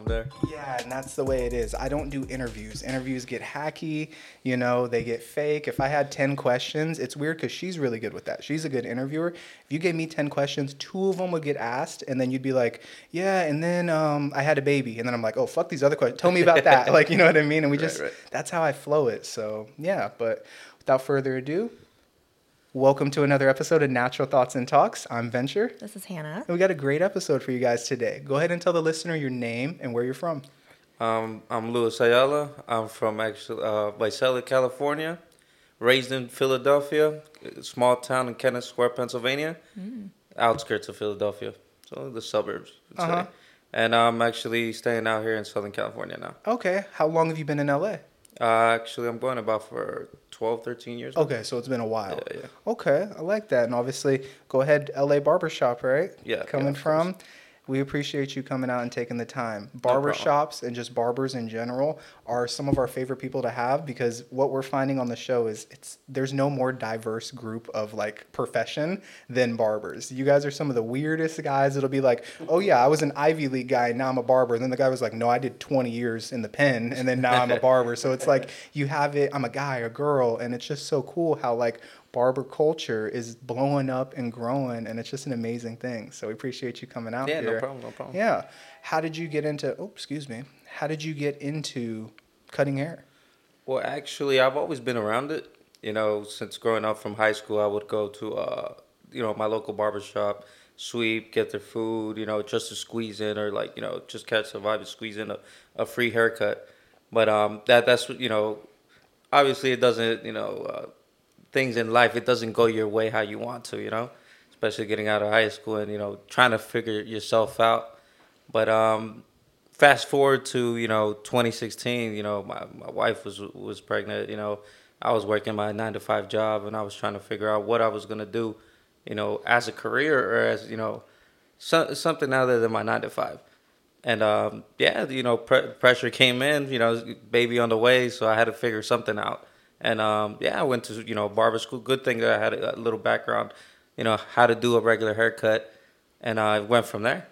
from there. Yeah, and that's the way it is. I don't do interviews. Interviews get hacky, you know, they get fake. If I had 10 questions, it's weird because she's really good with that. She's a good interviewer. If you gave me 10 questions, two of them would get asked, and then you'd be like, yeah, and then um, I had a baby. And then I'm like, oh, fuck these other questions. Tell me about that. like, you know what I mean? And we Right, just, right. that's how I flow it. So, yeah, but without further ado, welcome to another episode of Natural Thoughts and Talks. I'm Venture. This is Hannah. And we got a great episode for you guys today. Go ahead and tell the listener your name and where you're from. Um, I'm Luis Ayala. I'm from actually uh, Visalia, California. Raised in Philadelphia, a small town in Kennett Square, Pennsylvania, outskirts of Philadelphia, so the suburbs. Uh-huh. And I'm actually staying out here in Southern California now. Okay. How long have you been in LA? Uh, actually, I'm going about for 12, 13 years. now. Okay, so it's been a while. Yeah, yeah. Okay, I like that. And obviously, go ahead, LA Barbershop, right? Yeah, Coming yeah, from. We appreciate you coming out and taking the time. Barbershops and just barbers in general are some of our favorite people to have because what we're finding on the show is it's there's no more diverse group of like profession than barbers. You guys are some of the weirdest guys. It'll be like, oh yeah, I was an Ivy League guy, now I'm a barber. And then the guy was like, no, I did 20 years in the pen, and then now I'm a barber. So it's like you have it. I'm a guy, a girl, and it's just so cool how like barber culture is blowing up and growing, and it's just an amazing thing. So we appreciate you coming out Yeah, here. no problem, no problem. Yeah. How did you get into? Oh, excuse me. How did you get into cutting hair? Well, actually, I've always been around it. You know, since growing up from high school, I would go to, uh, you know, my local barber shop, sweep, get their food, you know, just to squeeze in or like, you know, just catch the vibe and squeeze in a, a free haircut. But um, that that's you know, obviously it doesn't, you know, uh, things in life, it doesn't go your way how you want to, you know, especially getting out of high school and, you know, trying to figure yourself out. But um, fast forward to you know 2016 you know my, my wife was was pregnant you know? I was working my nine to five job and i was trying to figure out what i was going to do you know as a career or as you know so, something other than my nine to five. And um, yeah you know pre- pressure came in you know baby on the way so i had to figure something out and um, yeah i went to you know barber school. Good thing that i had a, a little background you know how to do a regular haircut. And i went from there.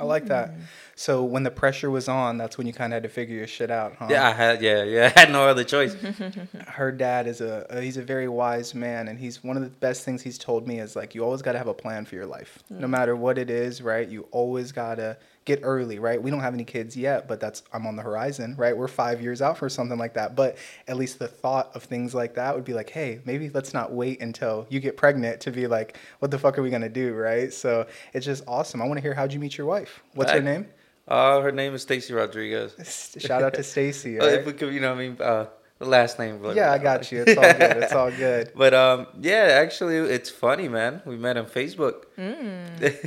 I like that. So when the pressure was on, that's when you kind of had to figure your shit out, huh? yeah i had yeah yeah i had no other choice. Her dad is a uh, he's a very wise man and he's one of the best things he's told me is like you always got to have a plan for your life. No matter what it is right you always got to get early right? We don't have any kids yet but that's i'm on the horizon right? We're five years out for something like that. But at least the thought of things like that would be like hey maybe let's not wait until you get pregnant to be like what the fuck are we gonna do right? So it's just awesome. I want to hear how'd you meet your wife? What's her name? Uh, her name is Stacy Rodriguez. shout out to stacy Uh, right? If we could, you know, what I mean, uh, the last name. but- yeah i got you. It's all good. It's all good. But um, yeah, actually, it's funny, man. We met on Facebook. I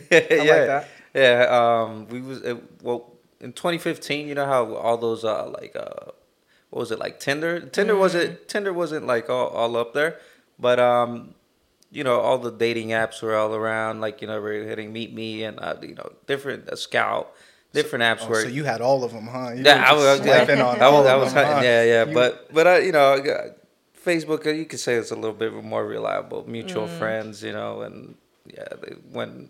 yeah, like that. Yeah, um, we was uh, well in 2015. You know how all those uh like uh, what was it like Tinder? Tinder wasn't Tinder wasn't like all, all up there, but um, you know all the dating apps were all around. Like you know we're hitting Meet Me and uh, you know different uh, Skout, different apps Oh, where so you had all of them, huh? You yeah, I was, yeah, I was, I was them, huh? yeah, yeah, You- but but I, you know, I Facebook, uh, you could say it's a little bit more reliable, mutual friends, you know, and yeah, they, when,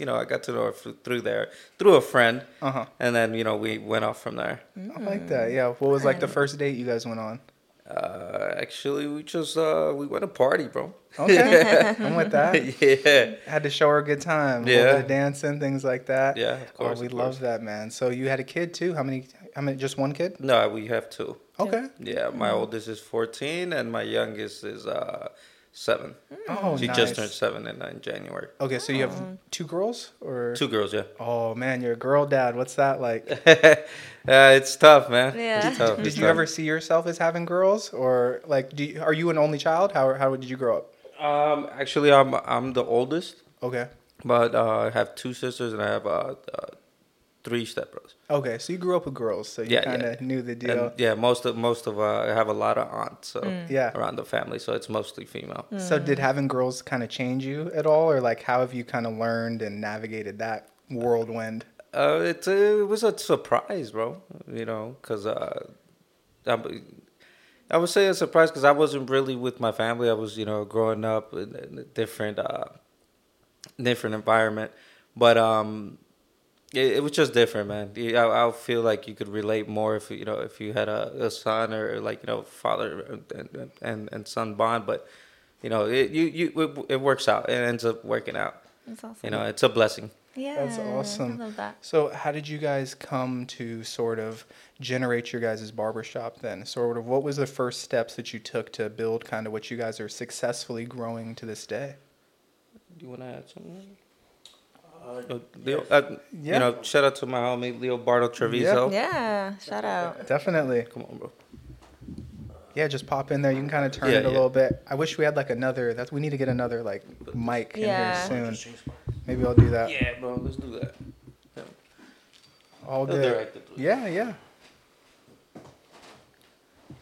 you know, I got to know her through there, through a friend, Uh-huh. and then you know we went off from there. I like that. Yeah. What was like the first date you guys went on? Uh, actually, we just uh, we went to party, bro. Okay, I'm with that. yeah, Had to show her a good time. Yeah. Dancing, things like that. yeah, of course. oh, we love that, man. So you had a kid too? How many? How many? Just one kid? No, we have two. Okay. Yeah, my oldest is fourteen, and my youngest is uh seven. Oh, she nice. just turned seven in, in January. Okay, so you have two girls or? Two girls, yeah. Oh man, you're a girl dad. What's that like? uh, it's tough, man. Yeah. It's tough. Did It's you tough. ever see yourself as having girls, or like, do you, are you an only child? How how did you grow up? Um, actually, I'm I'm the oldest, Okay. but uh, I have two sisters and I have uh, uh three stepbrothers. Okay, so you grew up with girls, so you Yeah, kind of yeah. knew the deal. And yeah, most of most of uh, I have a lot of aunts, so Yeah. around the family, so it's mostly female. So did having girls kind of change you at all, or like how have you kind of learned and navigated that whirlwind? Uh, it, uh, it was a surprise, bro. You know, cause uh, I, I would say a surprise because I wasn't really with my family. I was, you know, growing up in, in a different, uh, different environment. But um, it, it was just different, man. I, I feel like you could relate more if you know if you had a, a son or like you know father and and, and son bond, but you know it you you it, it works out. It ends up working out. That's awesome. You know, it's a blessing. yeah, That's awesome. I love that. So, how did you guys come to sort of generate your guys' barbershop then? Sort of, what was the first steps that you took to build kind of what you guys are successfully growing to this day? Do you want to add something? Uh, Leo, uh, Yeah. You know, shout out to my homie Leo Bardo Trevizo. Yeah, shout out. Definitely. Come on, bro. Yeah, just pop in there. You can kind of turn Yeah, it a yeah. little bit. I wish we had like another. That's we need to get another like mic Yeah. in here soon. Maybe I'll do that. Yeah, bro. Let's do that. All good. Yeah, yeah.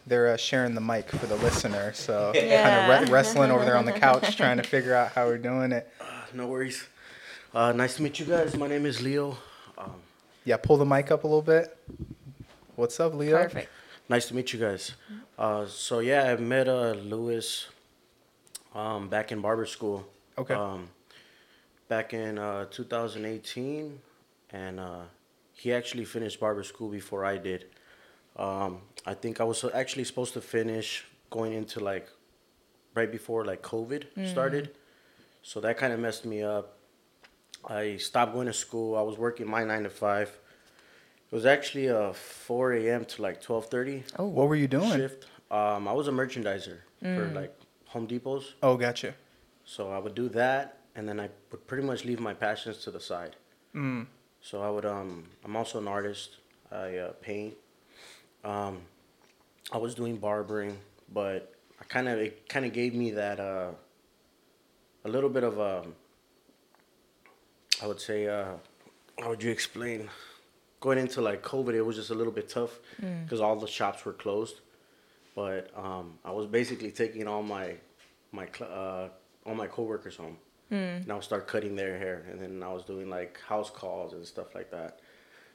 They're uh, sharing the mic for the listener, so Yeah. kind of re- wrestling over there on the couch, trying to figure out how we're doing it. No worries. Uh, nice to meet you guys. My name is Leo. Um, Yeah, pull the mic up a little bit. What's up, Leo? Perfect. nice to meet you guys. Uh, so yeah, I met uh, Luis um, back in barber school. Okay. Um, back in uh, 2018, and uh, he actually finished barber school before I did. Um, I think I was actually supposed to finish going into like right before like COVID started, so that kind of messed me up. I stopped going to school. I was working my nine to five. It was actually uh 4 a.m. to like 12:30 Oh, What were you doing? shift. Um, I was a merchandiser for like Home Depots. Oh, gotcha. So I would do that, and then I would pretty much leave my passions to the side. Mm. So I would um I'm also an artist. I uh, paint. Um, I was doing barbering, but I kind of it kind of gave me that uh a little bit of um I would say uh how would you explain going into like COVID it was just a little bit tough because all the shops were closed. But um, I was basically taking all my my cl- uh, all my coworkers home. And I would start cutting their hair, and then I was doing like house calls and stuff like that.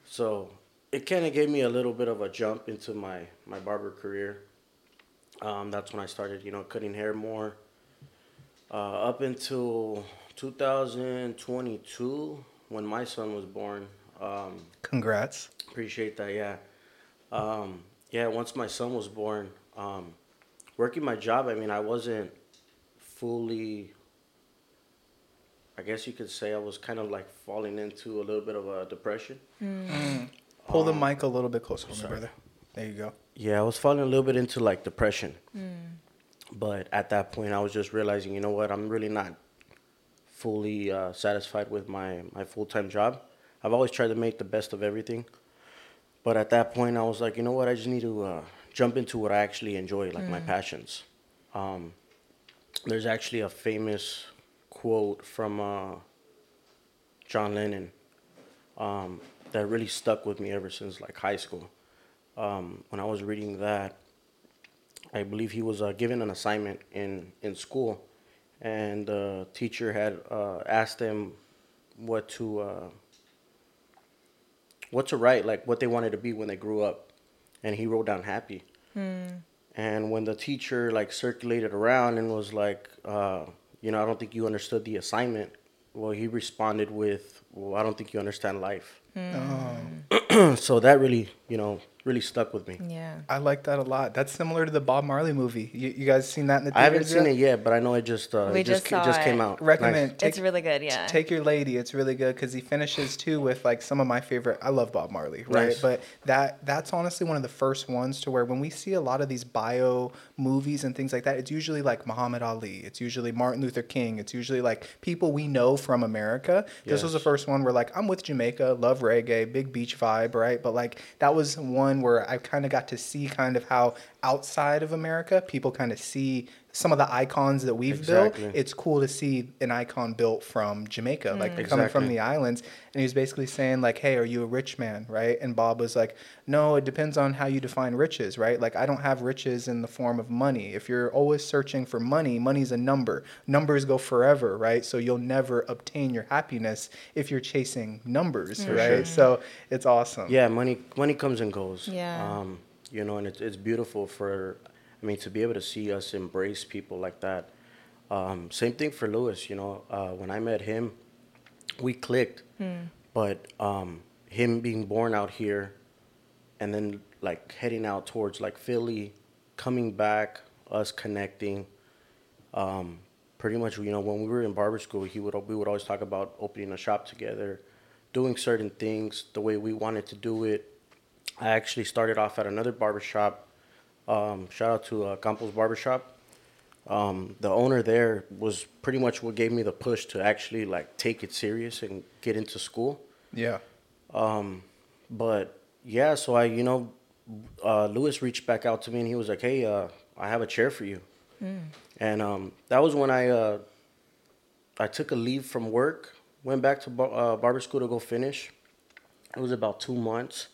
So it kind of gave me a little bit of a jump into my my barber career. Um, that's when I started, you know, cutting hair more. Uh, up until 2022, when my son was born. Um, Congrats. Appreciate that, yeah. Um, yeah, once my son was born, um, working my job, I mean, I wasn't fully, I guess you could say I was kind of like falling into a little bit of a depression. Pull the Um, mic a little bit closer, for me, sorry. brother. There you go. Yeah, I was falling a little bit into like depression. But at that point, I was just realizing, you know what, I'm really not fully uh, satisfied with my, my full time job. I've always tried to make the best of everything. But at that point, I was like, you know what, I just need to uh, jump into what I actually enjoy, like my passions. Um, there's actually a famous quote from uh, John Lennon um, that really stuck with me ever since like high school. Um, when I was reading that, I believe he was uh, given an assignment in, in school, and the teacher had uh, asked them what to uh, what to write, like what they wanted to be when they grew up, and he wrote down happy. And when the teacher like circulated around and was like, uh, you know, I don't think you understood the assignment. Well, he responded with, "Well, I don't think you understand life." Oh, so that really, you know, really stuck with me. Yeah. I like that a lot. That's similar to the Bob Marley movie. You, you guys seen that in the theaters I haven't seen yet? it yet, but I know it just uh, We it just just ca- saw just came it. out. Recommend. Nice. Take, it's really good. Yeah. Take your lady. It's really good because he finishes too with like some of my favorite. I love Bob Marley, right? Nice. But that that's honestly one of the first ones to where when we see a lot of these bio movies and things like that, it's usually like Muhammad Ali. It's usually Martin Luther King. It's usually like people we know from America. This was the first one where like I'm with Jamaica, love reggae, big beach vibe, right? But like that was one where I kind of got to see kind of how outside of America people kind of see some of the icons that we've Exactly. built. It's cool to see an icon built from Jamaica, like coming from the islands. And he was basically saying like, "Hey, are you a rich man?" Right? And Bob was like, "No, it depends on how you define riches, right? Like I don't have riches in the form of money. If you're always searching for money, money's a number. Numbers go forever, right? So you'll never obtain your happiness if you're chasing numbers, right? So it's awesome. Yeah, money money comes and goes. Yeah. Um, you know, and it's it's beautiful for, I mean, to be able to see us embrace people like that. Um, same thing for Luis. You know, uh, when I met him, we clicked, but um, him being born out here, and then like heading out towards like Philly, coming back, us connecting. Um, pretty much, you know, when we were in barber school, he would we would always talk about opening a shop together, doing certain things the way we wanted to do it. I actually started off at another barber shop. Um, shout out to uh, Campos Barbershop um, the owner there was pretty much what gave me the push to actually like take it serious and get into school. Yeah. Um, but yeah, so I, you know, uh, Luis reached back out to me and he was like, "Hey, uh, I have a chair for you," and um, that was when I uh, I took a leave from work, went back to bar- uh, barber school to go finish. It was about two months,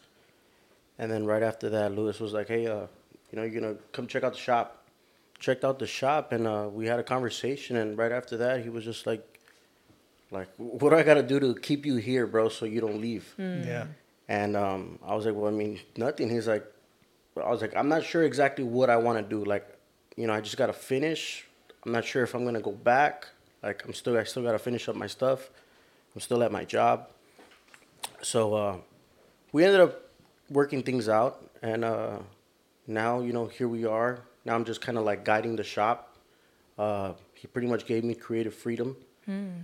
and then right after that, Luis was like, "Hey, uh, you know, you're gonna come check out the shop." checked out the shop and uh, we had a conversation. And right after that, he was just like, like, what do I got to do to keep you here, bro, so you don't leave? Yeah. And um, I was like, well, I mean, nothing. He's like, I was like, I'm not sure exactly what I want to do. Like, you know, I just got to finish. I'm not sure if I'm going to go back. Like, I'm still, I still got to finish up my stuff. I'm still at my job. So uh, we ended up working things out. And uh, now, you know, here we are now I'm just kind of like guiding the shop. Uh, he pretty much gave me creative freedom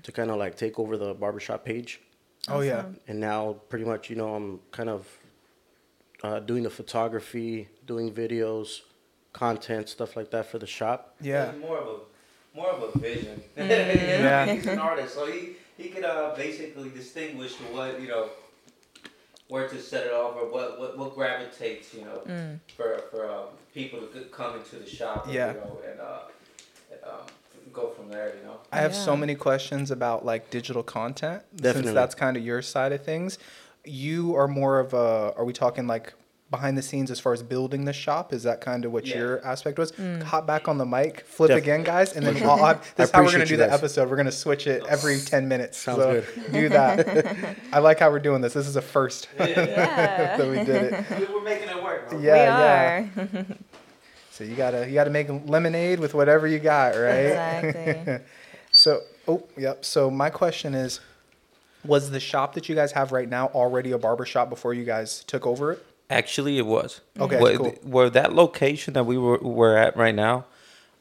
to kind of like take over the barbershop page. Oh yeah. And now pretty much, you know, I'm kind of uh, doing the photography, doing videos, content, stuff like that for the shop. Yeah. It's more of a more of a vision. Yeah. He's an artist, so he he could uh, basically distinguish what you know where to set it off or what what, what gravitates you know for for um, people to come into the shop. and, Yeah. You know, and uh, um, go from there. You know. I have so many questions about like digital content Definitely. since that's kind of your side of things. You are more of a are we talking like behind the scenes as far as building the shop? Is that kind of what Yeah. your aspect was? Mm. Hop back on the mic, flip Def- again, guys, and then I'll, I'll, this is how we're gonna do the episode. We're gonna switch it every ten minutes. Sounds so good. do that. I like how we're doing this. This is a first Yeah. that we did it. We're making it work. bro. Yeah, we yeah. So you gotta you gotta make lemonade with whatever you got, right? Exactly. So, oh, yep. So my question is, was the shop that you guys have right now already a barber shop before you guys took over it? Actually, it was. Okay, Where, cool. where that location that we were we're at right now,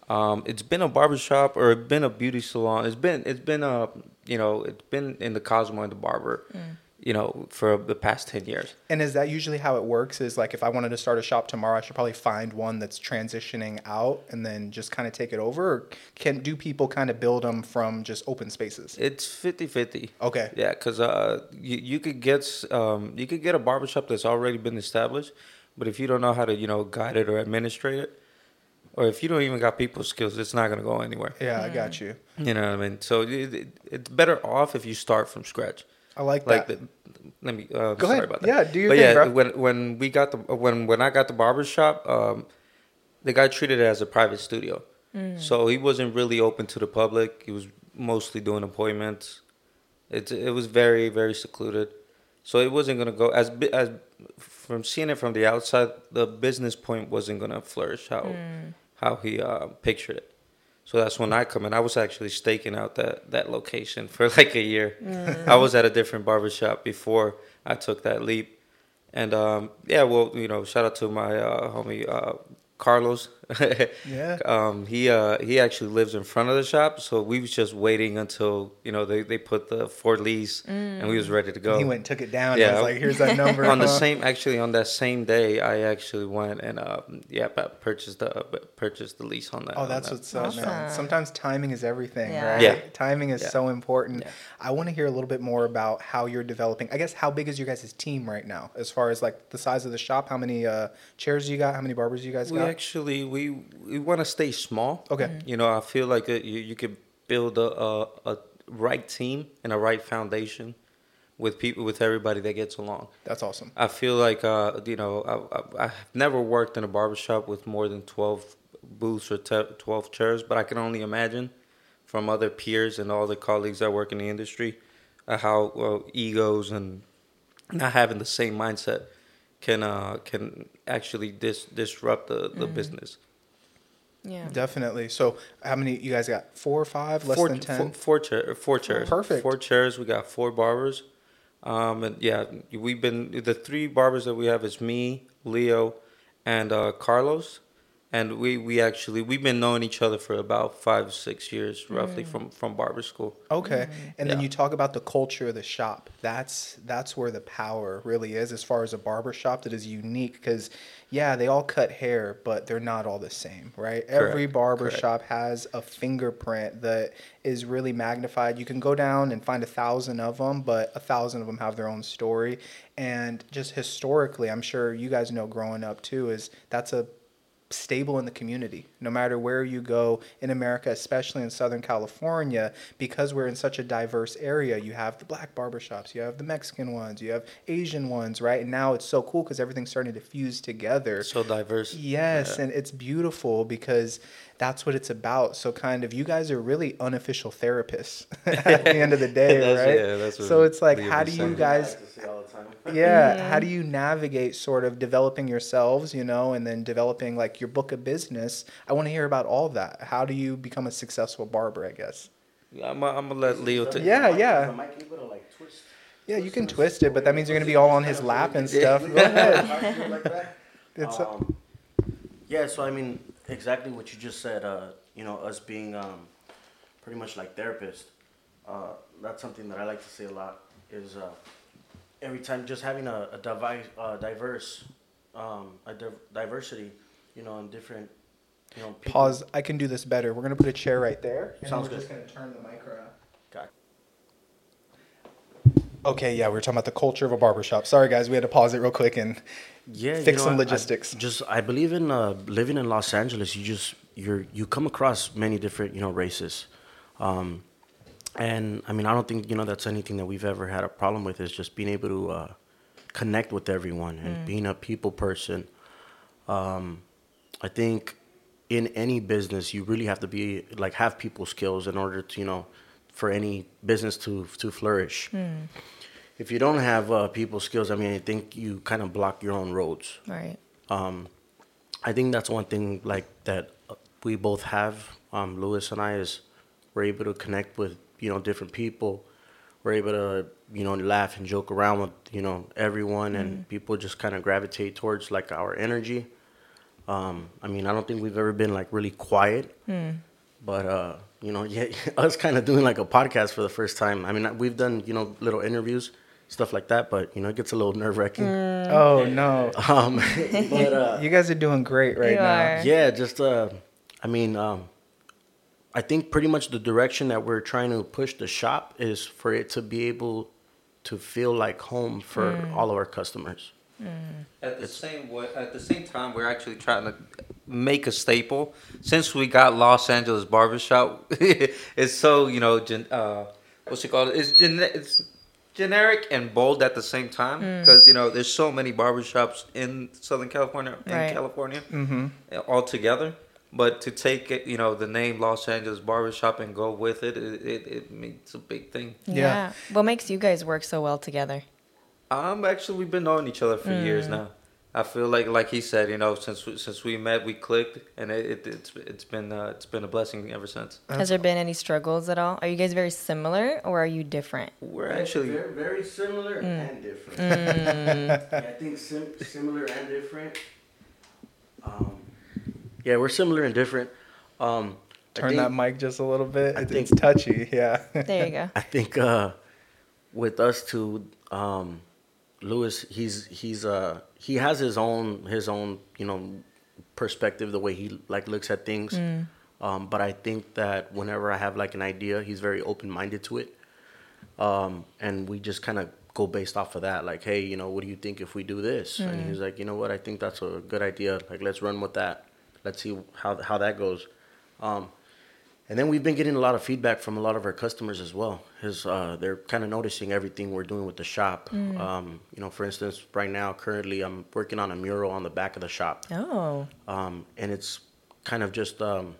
um, it's been a barbershop or it's been a beauty salon. It's been it's been a you know it's been in the Cosmo and the Barber, you know, for the past ten years. And is that usually how it works? Is like if I wanted to start a shop tomorrow, I should probably find one that's transitioning out and then just kind of take it over. Or can do people kind of build them from just open spaces? It's 50-50. Okay. Yeah, because uh, you you could get um you could get a barbershop that's already been established, but if you don't know how to you know guide it or administrate it, or if you don't even got people skills, it's not gonna go anywhere. Yeah, I got you. You know what I mean? So it, it, it's better off if you start from scratch. I like, Like that. the, let me. Uh, Go sorry ahead. about that. Yeah, do your but thing, yeah, bro. when when we got the when when I got the barber shop, um, the guy treated it as a private studio, so he wasn't really open to the public. He was mostly doing appointments. It it was very very secluded, so it wasn't gonna go as as from seeing it from the outside. The business point wasn't gonna flourish how how he uh, pictured it. So that's when I come in. I was actually staking out that, that location for like a year. I was at a different barbershop before I took that leap. And um, yeah, well, you know, shout out to my uh, homie uh, Carlos. Yeah. Um, he uh, he actually lives in front of the shop, so we was just waiting until you know they, they put the for lease, and we was ready to go. He went and took it down. Yeah. Yeah. was like, here's that number. on the same actually on that same day, I actually went and uh, yeah, pa- purchased the purchased the lease on that. Oh, that's that- what's up, man. Awesome. Sometimes timing is everything, Yeah. right? Yeah. Timing is Yeah. so important. Yeah. I want to hear a little bit more about how you're developing. I guess how big is your guys' team right now, as far as like the size of the shop? How many uh, chairs do you got? How many barbers you guys We got? actually we we we want to stay small. Okay. You know, I feel like it, you you could build a, a a right team and a right foundation with people with everybody that gets along. That's awesome. I feel like uh you know I, I I've never worked in a barbershop with more than twelve booths or te- twelve chairs, but I can only imagine from other peers and all the colleagues that work in the industry uh, how uh, egos and not having the same mindset can uh can actually dis- disrupt the, the business. Yeah. Definitely. So, how many you guys got? Four or five? Less four, than ten? four, four, chair, four chairs. Perfect. Four chairs. We got four barbers. Um, and yeah, we've been the three barbers that we have is me, Leo, and uh, Carlos, and we we actually we've been knowing each other for about five six years roughly mm. from from barber school. Okay. Mm. And then you talk about the culture of the shop. That's that's where the power really is as far as a barber shop that is unique cuz yeah, they all cut hair, but they're not all the same, right? Correct. Every Correct, barber correct. shop has a fingerprint that is really magnified. You can go down and find a thousand of them, but a thousand of them have their own story. And just historically, I'm sure you guys know growing up too, is that's a stable in the community no matter where you go in america especially in southern california because we're in such a diverse area you have the black barbershops you have the mexican ones you have asian ones right and now it's so cool because everything's starting to fuse together So diverse. Yes, Yeah. and it's beautiful because that's what it's about. So kind of you guys are really unofficial therapists at the end of the day, That's- right? yeah, that's what so it's like how do you guys yeah, how do you navigate sort of developing yourselves, you know, and then developing like your book of business? I want to hear about all that. How do you become a successful barber, I guess? I'm gonna, I'm gonna let Leo take. Yeah, yeah. Yeah, you can twist it, but that means you're going to be all on his lap and stuff. Go ahead. Um, yeah, so I mean, exactly what you just said. Uh, you know, us being um, pretty much like therapists. Uh, that's something that I like to say a lot. Is uh, every time just having a, a divi- uh, diverse, um, a div- diversity, you know, in different, you know, people. Pause. I can do this better. We're going to put a chair right there. And Sounds we're good. just going to turn the mic around. Got- Okay, yeah, we were talking about the culture of a barbershop. Sorry, guys, we had to pause it real quick and yeah, you fix know, some I- I logistics. just I believe in uh, living in Los Angeles. You just you're you come across many different you know races, um, and I mean I don't think you know that's anything that we've ever had a problem with. Is just being able to uh, connect with everyone and being a people person. Um, I think in any business you really have to be like have people skills in order to you know for any business to to flourish. If you don't have uh, people skills, I mean, I think you kind of block your own roads Right. um, I think that's one thing like that we both have. Um, Luis and I is we're able to connect with you know different people. We're able to you know laugh and joke around with you know everyone, and people just kind of gravitate towards like our energy. Um, I mean, I don't think we've ever been like really quiet, but uh, you know, yeah, us kind of doing like a podcast for the first time. I mean, we've done you know little interviews, stuff like that, but you know, it gets a little nerve wracking. Oh, no. Um, but uh, You guys are doing great right You now. are. yeah, just uh, I mean, um, I think pretty much the direction that we're trying to push the shop is for it to be able to feel like home for all of our customers. At the same way, at the same time, we're actually trying to make a staple. Since we got Los Angeles barbershop, it's so you know, gen, uh, what's it called? It's gen, it's generic and bold at the same time because you know there's so many barbershops in Southern California and Right. California Mm-hmm. all together. But to take it, you know, the name Los Angeles Barbershop and go with it, it, it, it means a big thing. Yeah. Yeah. What makes you guys work so well together? Um, actually, we've been knowing each other for years now. I feel like, like he said, you know, since we, since we met, we clicked, and it, it it's it's been uh, it's been a blessing ever since. Has there been any struggles at all? Are you guys very similar or are you different? We're actually very, very similar and different. yeah, I think sim- similar and different. Um, yeah, we're similar and different. Um, Turn think- that mic just a little bit. I think- it's touchy. Yeah. There you go. I think uh, with us two, um, Luis, he's he's uh he has his own his own you know perspective, the way he like looks at things. Um, but I think that whenever I have like an idea, he's very open minded to it. Um, and we just kind of go based off of that. Like, hey, you know, what do you think if we do this? And he's like, you know what, I think that's a good idea. Like, let's run with that. Let's see how how that goes. Um, and then we've been getting a lot of feedback from a lot of our customers as well. Is uh, they're kind of noticing everything we're doing with the shop. Um, you know, for instance, right now, currently, I'm working on a mural on the back of the shop, Oh. um, and it's kind of just um,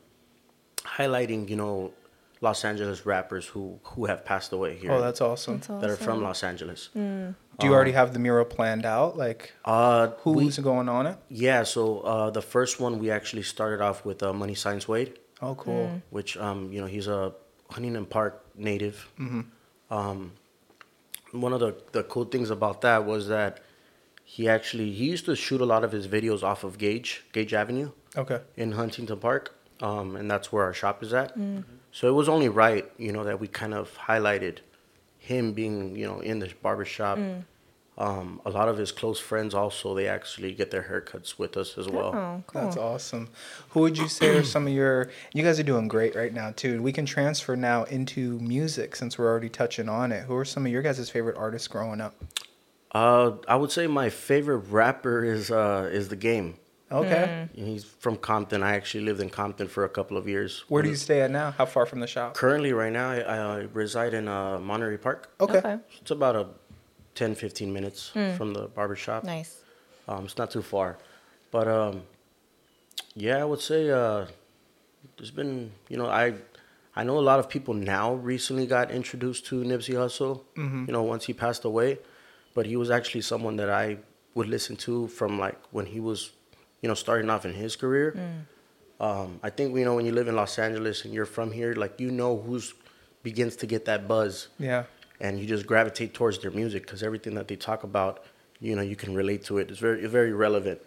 highlighting, you know, Los Angeles rappers who who have passed away here Oh, that's awesome. That's awesome. that are from. Los Angeles. Do you already have the mural planned out? Like, Uh, we- who's going on it? yeah, so uh, the first one we actually started off with uh, Money Sign Suede. Oh, cool. which um, you know he's a Huntington Park native. Um, one of the, the cool things about that was that he actually he used to shoot a lot of his videos off of Gage Gage Avenue Okay. in Huntington Park, um, and that's where our shop is at. So it was only right, you know, that we kind of highlighted him being, you know, in the barber shop. Um, a lot of his close friends also they actually get their haircuts with us as well. Oh, cool. That's awesome. Who would you say are some of your? You guys are doing great right now too. We can transfer now into music since we're already touching on it. Who are some of your guys' favorite artists growing up? Uh, I would say my favorite rapper is uh, is the Game. Okay. He's from Compton. I actually lived in Compton for a couple of years. Where do you stay at now? How far from the shop? Currently, right now, I, I reside in uh, Monterey Park. Okay. Okay. It's about a 10, 15 minutes from the barber shop. Nice. Um, it's not too far, but um, yeah, I would say uh, there's been you know I I know a lot of people now recently got introduced to Nipsey Hussle. You know, once he passed away, but he was actually someone that I would listen to from like when he was you know starting off in his career. Um, I think you know when you live in Los Angeles and you're from here, like you know who's begins to get that buzz Yeah. And you just gravitate towards their music because everything that they talk about, you know, you can relate to it. It's very, very relevant.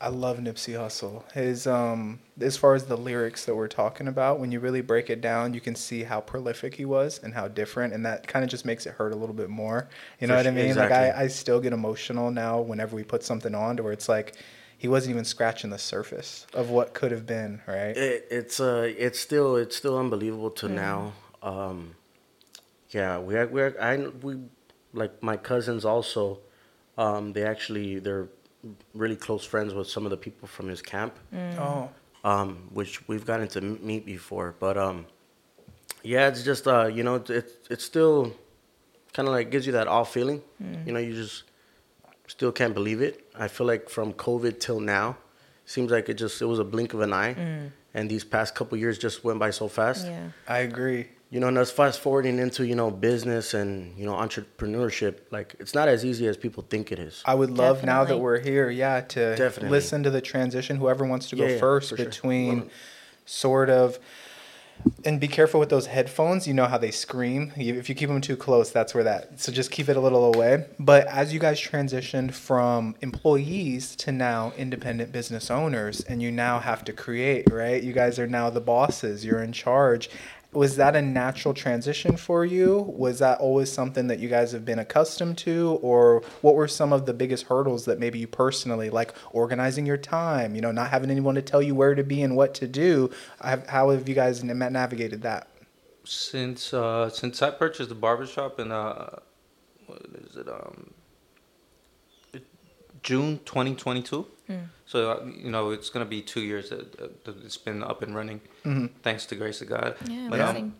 I love Nipsey Hussle. His um as far as the lyrics that we're talking about, when you really break it down, you can see how prolific he was and how different and that kind of just makes it hurt a little bit more. You know For what I sure, mean? Like. I, I still get emotional now whenever we put something on to where it's like he wasn't even scratching the surface of what could have been, right? It, it's uh, it's still, it's still unbelievable to now. Um, yeah, we, we, I, we, like my cousins also, um, they actually, they're really close friends with some of the people from his camp. Oh. um, which we've gotten to meet before. But um, yeah, it's just uh, you know, it it still kind of like gives you that off feeling. You know, you just still can't believe it. I feel like from COVID till now, seems like it just it was a blink of an eye, and these past couple years just went by so fast. Yeah. I agree. You know, and us fast forwarding into you know business and you know entrepreneurship, like it's not as easy as people think it is. I would love now that we're here, yeah, to Definitely. listen to the transition. Whoever wants to go Yeah, yeah, first for sure. between Well- sort of, and be careful with those headphones. You know how they scream. If you keep them too close, that's where that. So just keep it a little away. But as you guys transitioned from employees to now independent business owners, and you now have to create, right? You guys are now the bosses. You're in charge. Was that a natural transition for you? Was that always something that you guys have been accustomed to? Or what were some of the biggest hurdles that maybe you personally, like organizing your time, you know, not having anyone to tell you where to be and what to do? How have you guys navigated that? Since uh, since I purchased the barbershop in uh, what is it um, June 2022. So uh, you know it's gonna be two years that, that that it's been up and running, Mhm. thanks to grace of God. Yeah, But, um, amazing.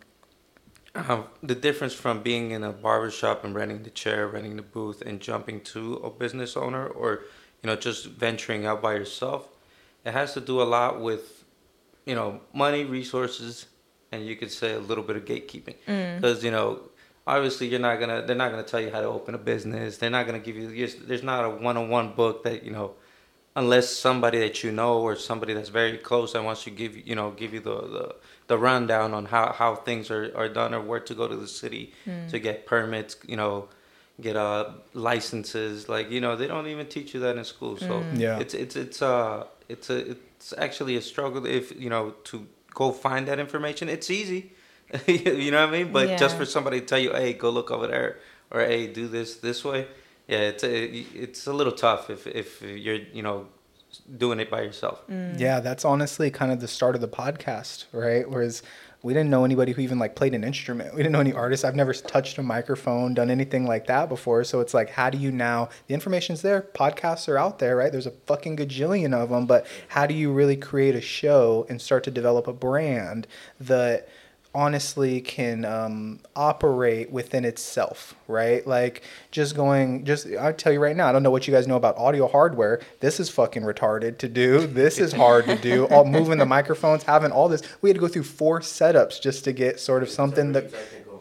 um, the difference from being in a barber shop and renting the chair, renting the booth, and jumping to a business owner, or you know just venturing out by yourself, it has to do a lot with, you know, money, resources, and you could say a little bit of gatekeeping, because you know. Obviously, you're not gonna. They're not gonna tell you how to open a business. They're not gonna give you. There's not a one-on-one book that you know, unless somebody that you know or somebody that's very close and wants to give you, you know, give you the, the, the rundown on how, how things are, are done or where to go to the city to get permits, you know, get uh licenses. Like, you know, they don't even teach you that in school. So Yeah. it's it's it's uh it's a it's actually a struggle if you know to go find that information. It's easy. you know what I mean? But just for somebody to tell you, hey, go look over there or hey, do this this way. Yeah, it's a, it's a little tough if if you're, you know, doing it by yourself. Mm. Yeah, that's honestly kind of the start of the podcast, right? Whereas we didn't know anybody who even like played an instrument. We didn't know any artists. I've never touched a microphone, done anything like that before. So it's like, how do you now? The information's there. Podcasts are out there, right? There's a fucking gajillion of them. But how do you really create a show and start to develop a brand that honestly can um, operate within itself, right? Like just going, just I'll tell you right now, I don't know what you guys know about audio hardware. This is fucking retarded to do. This is hard to do. All moving the microphones, having all this. We had to go through four setups just to get sort of something that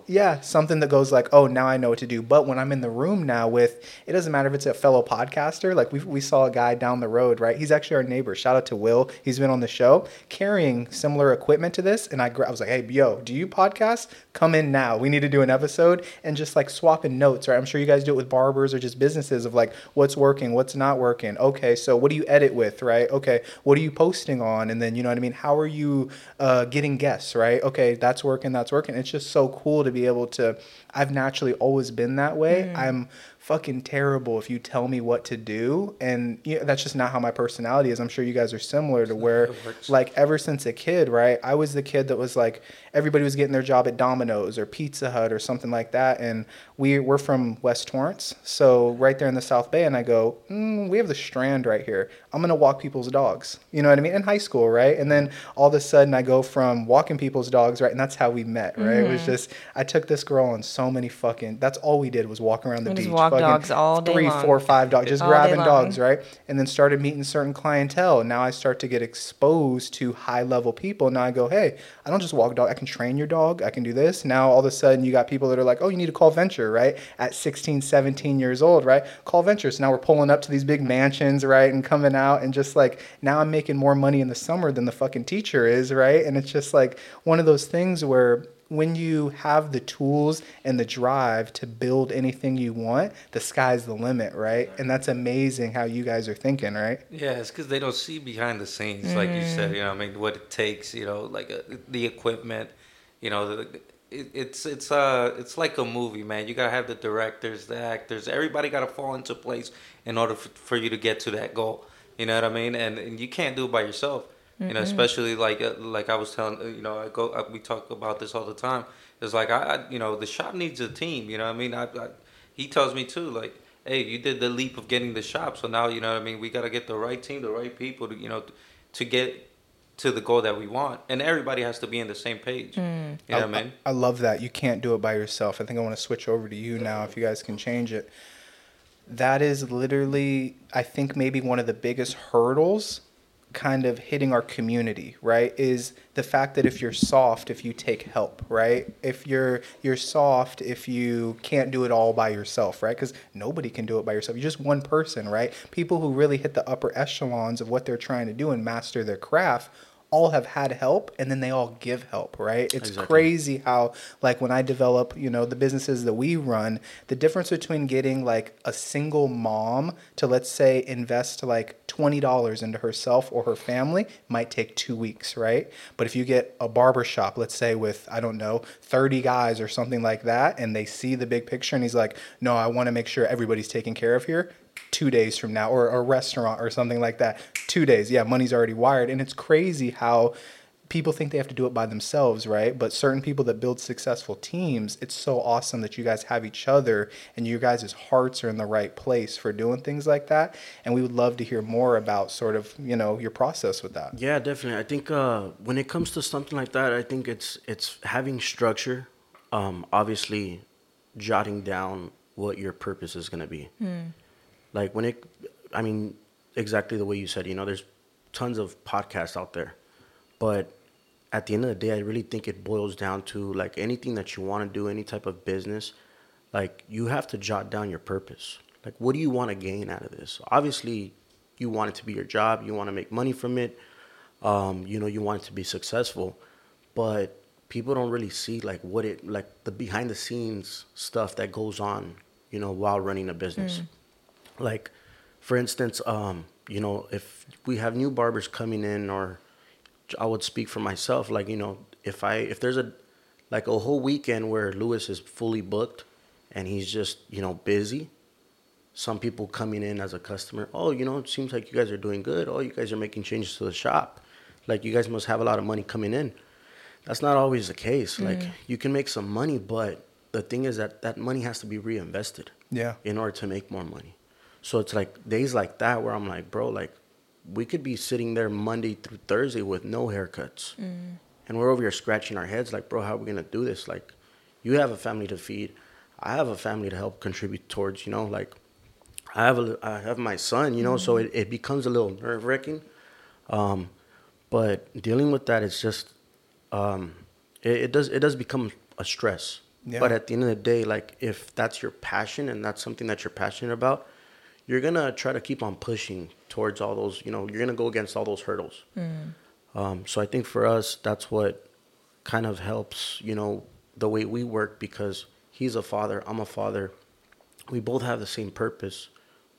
yeah, something that goes like, oh, now I know what to do. But when I'm in the room now with, it doesn't matter if it's a fellow podcaster. Like we we saw a guy down the road, right? He's actually our neighbor. Shout out to Will. He's been on the show carrying similar equipment to this, and I I was like, hey, yo, do you podcast? Come in now. We need to do an episode and just like swapping notes, right? I'm sure you guys do it with barbers or just businesses of like what's working, what's not working. Okay, so what do you edit with, right? Okay, what are you posting on? And then you know what I mean? How are you uh, getting guests, right? Okay, that's working, that's working. It's just so cool to be able to. I've naturally always been that way. I'm fucking terrible if you tell me what to do and you know, that's just not how my personality is i'm sure you guys are similar to where like ever since a kid right i was the kid that was like everybody was getting their job at domino's or pizza hut or something like that and we we're from west torrance. So right there in the south bay and i go mm, we have the strand right here. I'm gonna walk people's dogs. You know what i mean? In high school right? And then all of a sudden i go from walking people's dogs right and that's how we met right? It was just i took this girl on so many fucking that's all we did was walk around the We beach walk fucking dogs all day three long. four five dogs just All grabbing dogs right? And then started meeting certain clientele. Now i start to get exposed to high level people. Now i go hey i don't just walk dogs. i can train your dog i can do this. Now all of a sudden you got people that are like oh you need to call venture right? At 16 17 years old right? Call venture. So now we're pulling up to these big mansions right and coming out and just like now i'm making more money in the summer than the fucking teacher is right? And it's just like one of those things where when you have the tools and the drive to build anything you want, the sky's the limit, right? And that's amazing how you guys are thinking, right? Yeah, it's because they don't see behind the scenes, like you said. You know, I mean, what it takes. You know, like uh, the equipment. You know, the, it, it's it's uh it's like a movie, man. You gotta have the directors, the actors, everybody gotta fall into place in order for, for you to get to that goal. You know what I mean? And, and you can't do it by yourself. You know, especially like uh, like I was telling uh, you know I go uh, we talk about this all the time. It's like I, I you know the shop needs a team. You know what I mean? I, I he tells me too like hey you did the leap of getting the shop so now you know what I mean we got to get the right team the right people to you know to get to the goal that we want and everybody has to be in the same page. You know what I mean? I love that. You can't do it by yourself. I think I want to switch over to you now if you guys can change it. That is literally, I think, maybe one of the biggest hurdles kind of hitting our community, right? Is the fact that if you're soft, if you take help, right? If you're you're soft, if you can't do it all by yourself, right? Because nobody can do it by yourself. You're just one person, right? People who really hit the upper echelons of what they're trying to do and master their craft all have had help and then they all give help, right? It's Exactly. crazy how like when I develop, you know, the businesses that we run, the difference between getting like a single mom to let's say invest like $20 into herself or her family might take 2 weeks, right? But if you get a barber shop, let's say with I don't know, 30 guys or something like that and they see the big picture and he's like, "No, I want to make sure everybody's taken care of here." Two days from now or a restaurant or something like that two days yeah money's already wired and it's crazy how people think they have to do it by themselves right but certain people that build successful teams it's so awesome that you guys have each other and you guys' hearts are in the right place for doing things like that and we would love to hear more about sort of you know your process with that Yeah, definitely. I think uh, when it comes to something like that, I think it's it's having structure. Um, obviously, jotting down what your purpose is gonna be. Like when it, I mean, exactly the way you said. You know, there's tons of podcasts out there, but at the end of the day, I really think it boils down to like anything that you want to do, any type of business, like you have to jot down your purpose. Like, what do you want to gain out of this? Obviously, you want it to be your job. You want to make money from it. Um, you know, you want it to be successful, but people don't really see like what it like the behind the scenes stuff that goes on. You know, while running a business. Like, for instance, um, you know, if we have new barbers coming in, or I would speak for myself, like you know, if I if there's a like a whole weekend where Luis is fully booked and he's just you know busy, some people coming in as a customer, oh, you know, it seems like you guys are doing good. Oh, you guys are making changes to the shop. Like you guys must have a lot of money coming in. That's not always the case. Like you can make some money, but the thing is that that money has to be reinvested yeah in order to make more money. So it's like days like that where I'm like, bro, like we could be sitting there Monday through Thursday with no haircuts. And we're over here scratching our heads like, bro, how are we going to do this? Like you have a family to feed. I have a family to help contribute towards, you know, like I have a, I have my son, you know, so it, it becomes a little nerve wracking. Um, but dealing with that, it's just, um, it, it does, it does become a stress Yeah. But at the end of the day, like if that's your passion and that's something that you're passionate about, you're gonna try to keep on pushing towards all those. You know, you're gonna go against all those hurdles. Um, so I think for us, that's what kind of helps. You know, the way we work because he's a father, I'm a father. We both have the same purpose.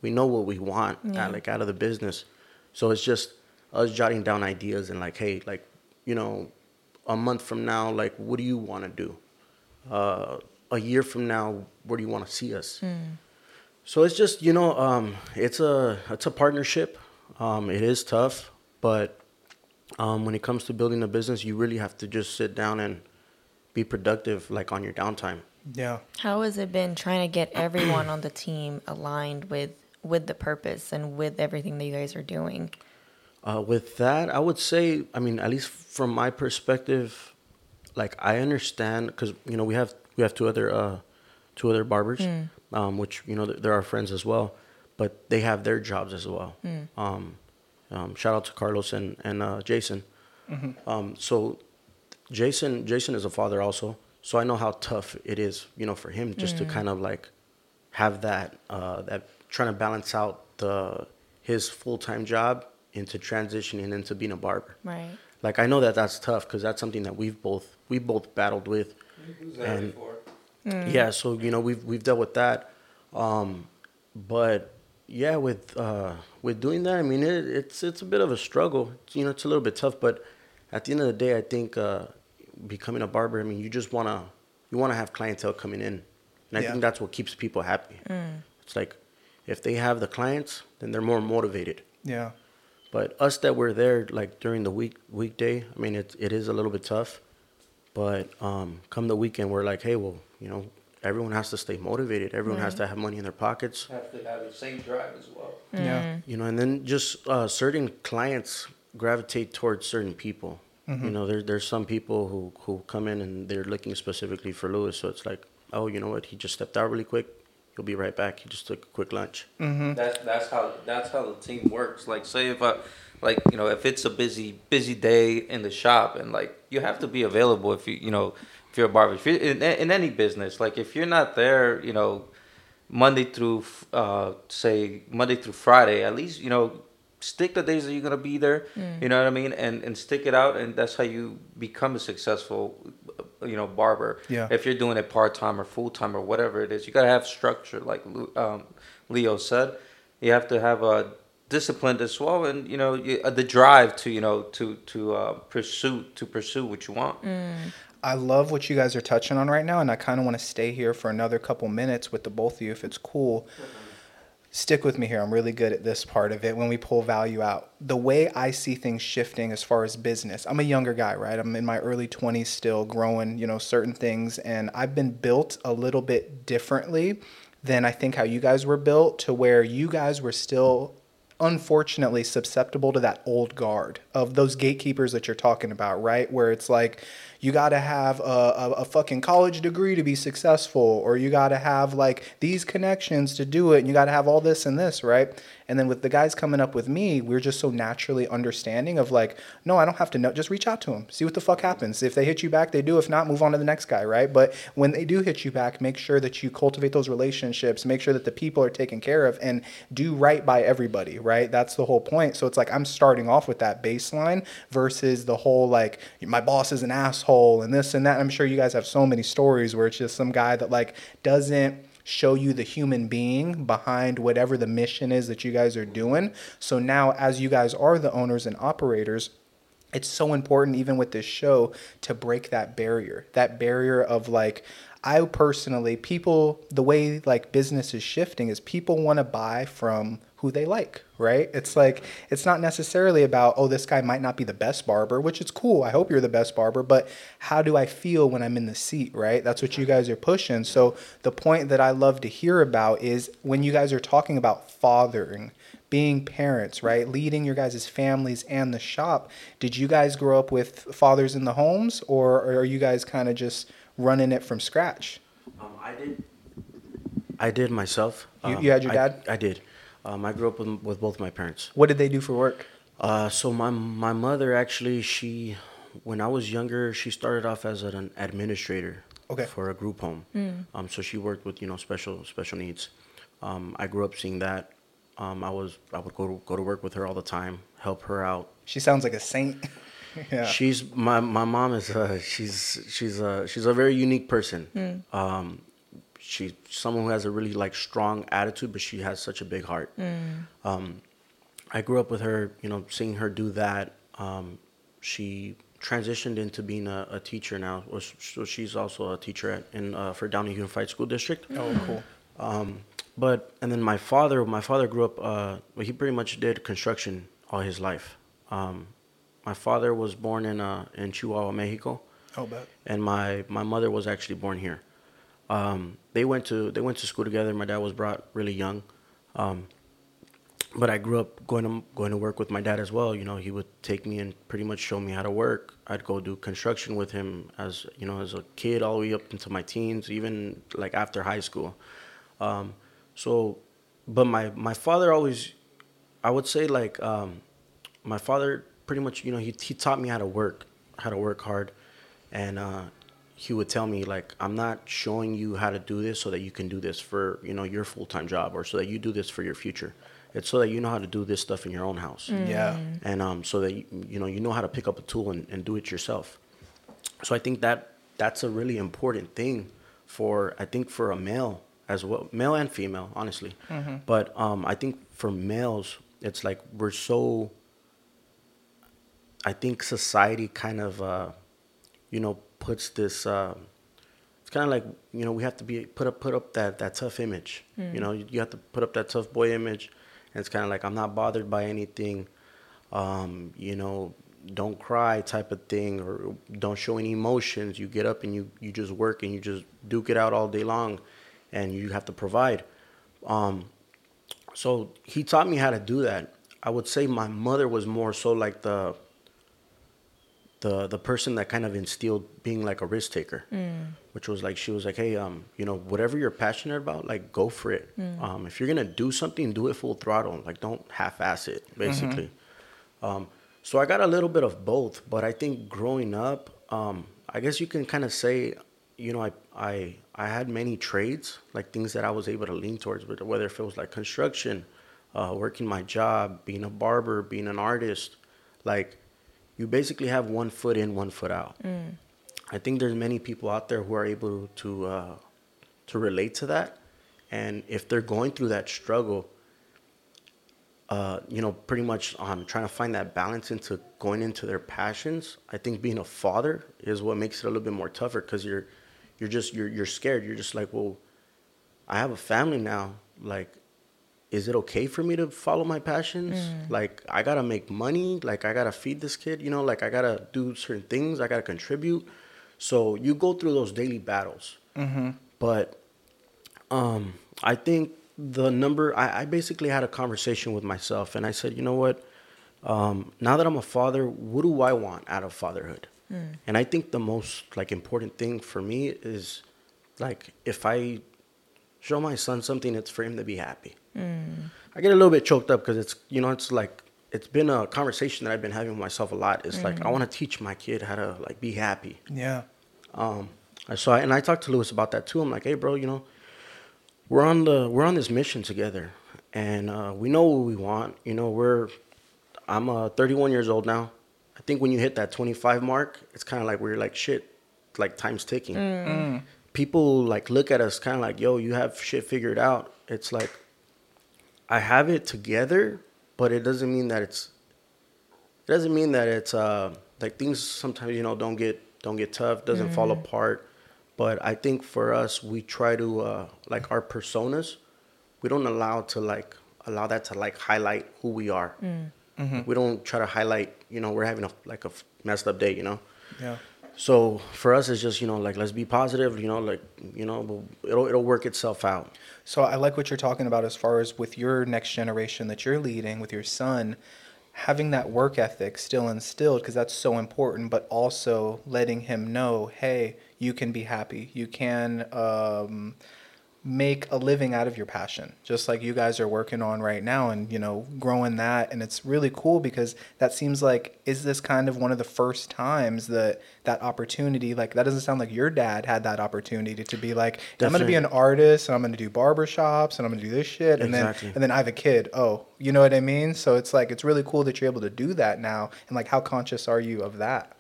We know what we want, Yeah. at, like out of the business. So it's just us jotting down ideas and like, hey, like, you know, a month from now, like, what do you want to do? Uh, a year from now, where do you want to see us? So it's just you know, um, it's a it's a partnership. Um, it is tough, but um, when it comes to building a business, you really have to just sit down and be productive, like on your downtime. Yeah. How has it been trying to get everyone on the team aligned with with the purpose and with everything that you guys are doing? Uh, with that, I would say, I mean, at least from my perspective, like I understand because you know we have we have two other uh, two other barbers, um, which you know they're, they're our friends as well, but they have their jobs as well. Um, um, shout out to Carlos and and uh, Jason. Um, so Jason Jason is a father also, so I know how tough it is, you know, for him just to kind of like have that uh, that trying to balance out the his full time job into transitioning into being a barber. Right. Like I know that that's tough because that's something that we've both we both battled with. And- Yeah, so you know we've we've dealt with that, um, but yeah, with uh, with doing that, I mean it, it's it's a bit of a struggle. You know, it's a little bit tough, but at the end of the day, I think uh, becoming a barber, I mean, you just wanna you wanna have clientele coming in, and I Yeah. think that's what keeps people happy. It's like if they have the clients, then they're more motivated. Yeah. But us that were there like during the week weekday, I mean it it is a little bit tough. But um, come the weekend, we're like, hey, well, you know, everyone has to stay motivated. Everyone has to have money in their pockets, Have to have the same drive as well. Yeah. you know. And then just uh, certain clients gravitate towards certain people. You know, there, there's some people who who come in and they're looking specifically for Luis. So it's like, oh, you know what? He just stepped out really quick. He'll be right back. He just took a quick lunch. Mm-hmm. That's that's how that's how the team works. Like say if I like you know if it's a busy busy day in the shop and like you have to be available if you you know if you're a barber if you're in, in any business like if you're not there you know Monday through uh say Monday through Friday at least you know stick the days that you're gonna be there you know what I mean and and stick it out and that's how you become a successful you know barber Yeah. if you're doing it part time or full time or whatever it is, you gotta have structure, like um, Leo said. You have to have a discipline as well, and you know you, uh, the drive to you know to to uh, pursue to pursue what you want. I love what you guys are touching on right now, and I kind of want to stay here for another couple minutes with the both of you, if it's cool. Stick with me here. I'm really good at this part of it when we pull value out. The way I see things shifting as far as business, I'm a younger guy, right? I'm in my early 20s still, growing, you know, certain things, and I've been built a little bit differently than I think how you guys were built, to where you guys were still unfortunately susceptible to that old guard of those gatekeepers that you're talking about, right? Where it's like you got to have a, a, a fucking college degree to be successful, or you got to have like these connections to do it, and you got to have all this and this, right? And then with the guys coming up with me, we're just so naturally understanding of like, no, I don't have to know. Just reach out to them, see what the fuck happens. If they hit you back, they do. If not, move on to the next guy, right? But when they do hit you back, make sure that you cultivate those relationships, make sure that the people are taken care of, and do right by everybody, right? That's the whole point. So it's like I'm starting off with that baseline versus the whole like my boss is an asshole and this and that. I'm sure you guys have so many stories where it's just some guy that like doesn't show you the human being behind whatever the mission is that you guys are doing. So now, as you guys are the owners and operators, it's so important, even with this show, to break that barrier. That barrier of like, I personally, people, the way like business is shifting is people want to buy from who they like, right? It's like, it's not necessarily about, oh, this guy might not be the best barber, which is cool. I hope you're the best barber, but how do I feel when I'm in the seat, right? That's what you guys are pushing. So the point that I love to hear about is when you guys are talking about fathering, being parents, right? Leading your guys' families and the shop. Did you guys grow up with fathers in the homes or are you guys kind of just running it from scratch? Um, I did. I did myself. You- Um, you had your dad? I did. Um, I grew up with, with both my parents. What did they do for work? Uh, so my my mother actually she, when I was younger, she started off as an administrator. Okay. For a group home. Um, so she worked with you know special special needs. Um, I grew up seeing that. Um, I was I would go to, go to work with her all the time, help her out. She sounds like a saint. yeah. She's my my mom is uh she's she's a she's a very unique person. Um, she's someone who has a really like strong attitude, but she has such a big heart. Um, I grew up with her, you know, seeing her do that. Um, she transitioned into being a, a teacher now. So she's also a teacher at, in uh, for Downey Unified School District. oh, cool. Um, but and then my father, my father grew up. Uh, well, he pretty much did construction all his life. Um, my father was born in uh, in Chihuahua, Mexico, Oh, but and my my mother was actually born here. Um, they went to they went to school together. My dad was brought really young, um, but I grew up going to going to work with my dad as well. You know, he would take me and pretty much show me how to work. I'd go do construction with him as you know as a kid all the way up into my teens, even like after high school. Um, so, but my my father always, I would say like um, my father pretty much you know he he taught me how to work, how to work hard, and uh, he would tell me like I'm not showing you how to do this so that you can do this for you know your full time job or so that you do this for your future. It's so that you know how to do this stuff in your own house yeah. and um, so that you, you know you know how to pick up a tool and, and do it yourself. So I think that that's a really important thing for I think for a male as well, male and female, honestly. But um, I think for males, it's like we're so. I think society kind of, uh, you know, puts this. Uh, it's kind of like you know we have to be put up put up that that tough image. You know, you, you have to put up that tough boy image, and it's kind of like I'm not bothered by anything. Um, you know, don't cry type of thing, or don't show any emotions. You get up and you you just work and you just duke it out all day long, and you have to provide. Um, so he taught me how to do that. I would say my mother was more so like the the the person that kind of instilled being like a risk taker, which was like she was like, hey, um, you know, whatever you're passionate about, like go for it. Um, if you're gonna do something, do it full throttle. Like don't half-ass it, basically. Um, so I got a little bit of both, but I think growing up, um, I guess you can kind of say, you know, I I I had many trades, like things that I was able to lean towards, but whether if it was like construction, uh, working my job, being a barber, being an artist, like you basically have one foot in, one foot out. I think there's many people out there who are able to uh, to relate to that, and if they're going through that struggle, uh, you know, pretty much um, trying to find that balance into going into their passions. I think being a father is what makes it a little bit more tougher because you're, you're just you're you're scared. You're just like, well, I have a family now. Like, is it okay for me to follow my passions? Like, I gotta make money. Like, I gotta feed this kid. You know, like I gotta do certain things. I gotta contribute. So you go through those daily battles. But um, I think the number, I, I basically had a conversation with myself and I said, you know what? Um, now that I'm a father, what do I want out of fatherhood? And I think the most like important thing for me is like if I show my son something, it's for him to be happy. I get a little bit choked up because it's you know it's like it's been a conversation that I've been having with myself a lot. It's like I want to teach my kid how to like be happy. Yeah. Um, I and I talked to Luis about that too. I'm like, hey, bro, you know, we're on the we're on this mission together, and uh, we know what we want. You know, we're I'm uh, 31 years old now. I think when you hit that 25 mark, it's kind of like we're like shit, like time's ticking. People like look at us kind of like, yo, you have shit figured out. It's like I have it together, but it doesn't mean that it's it doesn't mean that it's uh like things sometimes you know don't get don't get tough doesn't fall apart. But i think for us we try to uh like our personas we don't allow to like allow that to like highlight who we are. We don't try to highlight you know we're having a like a messed up day you know? Yeah. So for us it's just you know like let's be positive you know like you know it'll it'll work itself out So I like what you're talking about as far as with your next generation that you're leading with your son, having that work ethic still instilled because that's so important, but also letting him know, hey, you can be happy. You can um, make a living out of your passion just like you guys are working on right now and you know growing that. And it's really cool because that seems like is this kind of one of the first times that that opportunity like that doesn't sound like your dad had that opportunity to be like i'm going to be an artist and i'm going to do barbershops and i'm going to do this shit and Exactly. then and then i have a kid oh you know what i mean? So it's like it's really cool that you're able to do that now. And like how conscious are you of that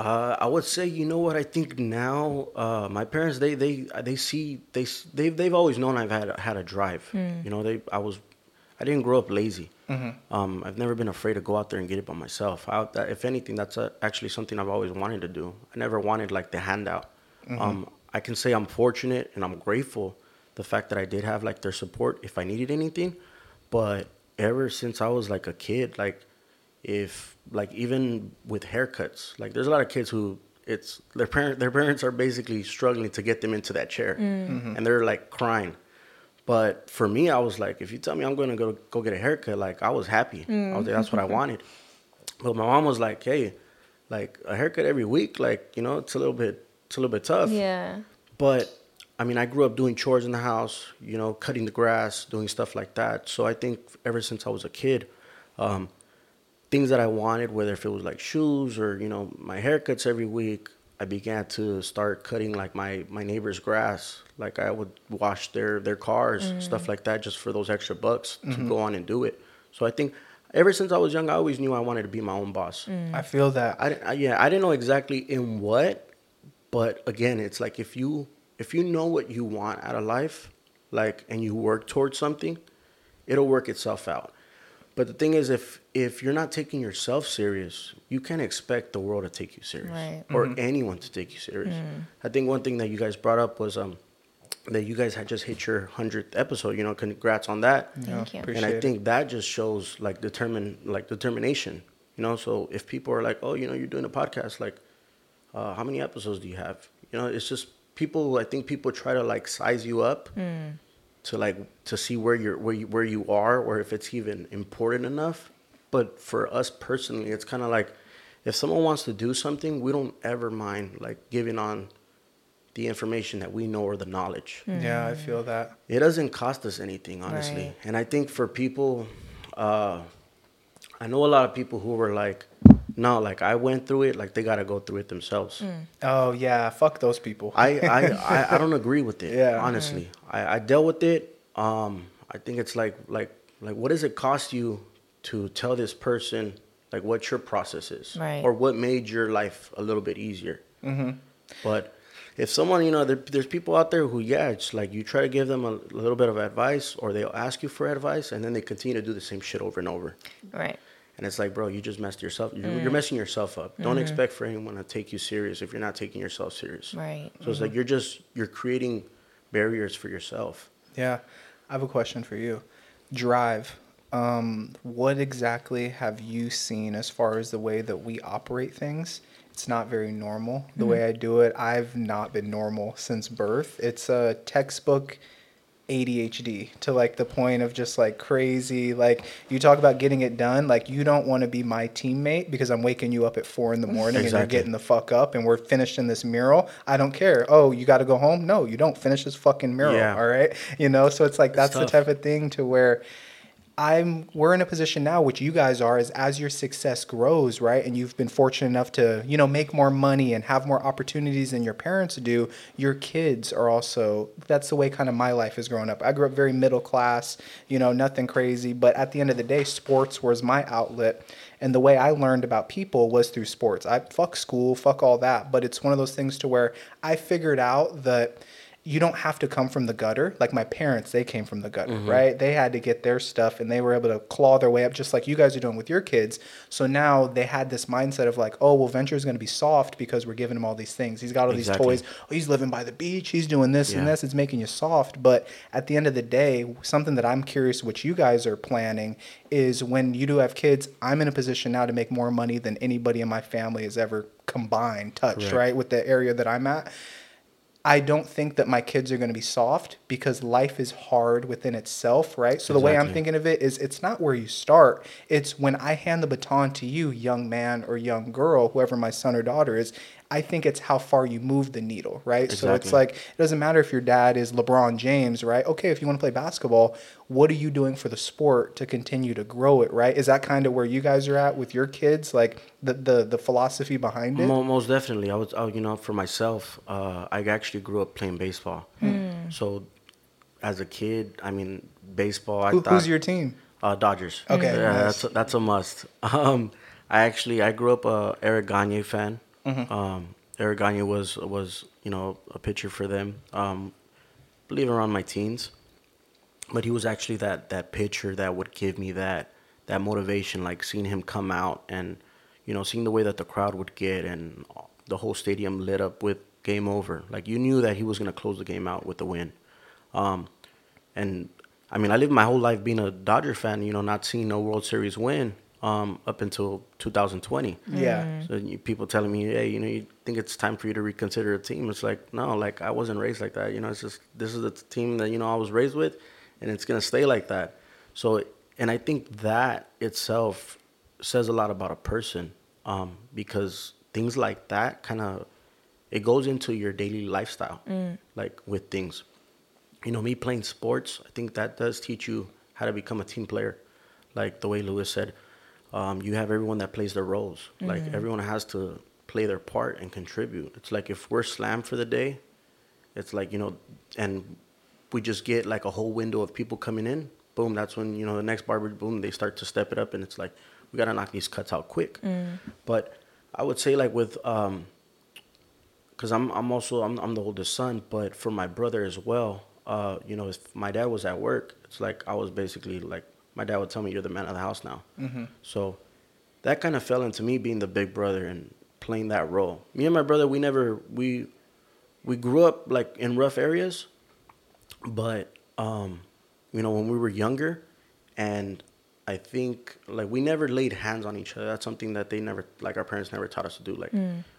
Uh, I would say, you know what? I think now, uh, my parents they they they see they they've they've always known I've had had a drive. You know, they I was I didn't grow up lazy. Um, I've never been afraid to go out there and get it by myself. I, that, if anything, that's uh actually something I've always wanted to do. I never wanted like the handout. Um, I can say I'm fortunate and I'm grateful the fact that I did have like their support if I needed anything. But ever since I was like a kid, like if like even with haircuts, like there's a lot of kids who it's their parent their parents are basically struggling to get them into that chair, mm. mm-hmm. and they're like crying. But for me, I was like, if you tell me I'm gonna go go get a haircut, like I was happy. I was like, that's what I mm. wanted. But my mom was like, hey, like a haircut every week, like you know, it's a little bit it's a little bit tough. Yeah. But I mean, I grew up doing chores in the house, you know, cutting the grass, doing stuff like that. So I think ever since I was a kid, um, things that I wanted, whether if it was like shoes or you know my haircuts every week, I began to start cutting like my my neighbor's grass. Like I would wash their their cars, mm. stuff like that, just for those extra bucks to mm-hmm. go on and do it. So I think ever since I was young, I always knew I wanted to be my own boss. Mm. i feel that I, didn't- I yeah, I didn't know exactly in what, but again, it's like if you if you know what you want out of life, like and you work towards something, it'll work itself out. But the thing is, if if you're not taking yourself serious, you can't expect the world to take you serious Right. or anyone to take you serious. I think one thing that you guys brought up was um that you guys had just hit your hundredth episode. You know, congrats on that Thank you. and I Appreciate it. think that just shows like determine like determination. You know, so if people are like, "Oh, you know, you're doing a podcast, like, uh, how many episodes do you have?" You know, it's just people. I think people try to like size you up to like to see where you're where you where you are or if it's even important enough. But for us personally, it's kind of like if someone wants to do something, we don't ever mind like giving on the information that we know or the knowledge yeah i feel that it doesn't cost us anything honestly Right. and i think for people uh i know a lot of people who were like no like i went through it like they gotta go through it themselves oh yeah fuck those people I, I i i don't agree with it Yeah. honestly i i dealt with it um i think it's like like like what does it cost you to tell this person like what your process is Right. or what made your life a little bit easier Mm-hmm. but if someone, you know, there, there's people out there who, yeah, it's like you try to give them a, little bit of advice or they'll ask you for advice and then they continue to do the same shit over and over. Right. And it's like, bro, you just messed yourself. You're, Mm. you're messing yourself up. Don't Mm-hmm. expect for anyone to take you serious if you're not taking yourself serious. Right. So it's like you're just, you're creating barriers for yourself. Yeah, I have a question for you. Drive. Um, what exactly have you seen as far as the way that we operate things? It's not very normal. The way I do it, I've not been normal since birth. It's a textbook ADHD to like the point of just like crazy. Like you talk about getting it done. Like you don't want to be my teammate because I'm waking you up at four in the morning and you're getting the fuck up and we're finishing this mural. I don't care. Oh, you got to go home? No, you don't finish this fucking mural. Yeah. All right. You know, so it's like that's the type of thing to where I'm we're in a position now, which you guys are, is as your success grows, right? And you've been fortunate enough to, you know, make more money and have more opportunities than your parents do, your kids are also that's the way kind of my life has grown up. I grew up very middle class, you know, nothing crazy. But at the end of the day, sports was my outlet. And the way I learned about people was through sports. I fuck school, fuck all that. But it's one of those things to where I figured out that you don't have to come from the gutter. Like my parents, they came from the gutter, mm-hmm. right? They had to get their stuff and they were able to claw their way up just like you guys are doing with your kids. So now they had this mindset of like, oh, well, Venture's going to be soft because we're giving him all these things. He's got all Exactly. these toys. Oh, he's living by the beach. He's doing this and this. It's making you soft. But at the end of the day, something that I'm curious what you guys are planning is when you do have kids, I'm in a position now to make more money than anybody in my family has ever combined touched, Correct. right? With the area that I'm at I don't think that my kids are going to be soft because life is hard within itself, right? So the way I'm thinking of it is it's not where you start. It's when I hand the baton to you, young man or young girl, whoever my son or daughter is, I think it's how far you move the needle, right? So it's like it doesn't matter if your dad is LeBron James, right? Okay, if you want to play basketball, what are you doing for the sport to continue to grow it, right? Is that kind of where you guys are at with your kids, like the the, the philosophy behind it? Most definitely. I was, I, you know, for myself, uh, I actually grew up playing baseball. So, as a kid, I mean, baseball. I Who, thought, who's your team? Uh, Dodgers. Okay, Yeah, nice. that's a, that's a must. Um, I actually I grew up a Eric Gagne fan. Mm-hmm. Um, Eric Gagne was was you know a pitcher for them. Um, I believe around my teens, but he was actually that that pitcher that would give me that that motivation, like seeing him come out and you know seeing the way that the crowd would get and the whole stadium lit up with game over. Like you knew that he was gonna close the game out with the win. Um, and I mean, I lived my whole life being a Dodger fan, you know, not seeing no World Series win um, up until 2020. Yeah. So you, people telling me, hey, you know, you think it's time for you to reconsider a team? It's like, no, like I wasn't raised like that. You know, it's just this is the team that you know I was raised with, and it's gonna stay like that. So, and I think that itself says a lot about a person um, because things like that kind of it goes into your daily lifestyle, like with things you know, me playing sports, I think that does teach you how to become a team player. Like the way Luis said, um, you have everyone that plays their roles. Like everyone has to play their part and contribute. It's like if we're slammed for the day, it's like, you know, and we just get like a whole window of people coming in, boom, that's when, you know, the next barber, boom, they start to step it up and it's like, we got to knock these cuts out quick. But I would say like with, um, because I'm I'm also I'm I'm the oldest son, but for my brother as well, uh, you know, if my dad was at work, it's like I was basically like my dad would tell me you're the man of the house now. So that kind of fell into me being the big brother and playing that role. Me and my brother, we never we we grew up like in rough areas, but um, you know when we were younger, and I think like we never laid hands on each other. That's something that they never like our parents never taught us to do. Like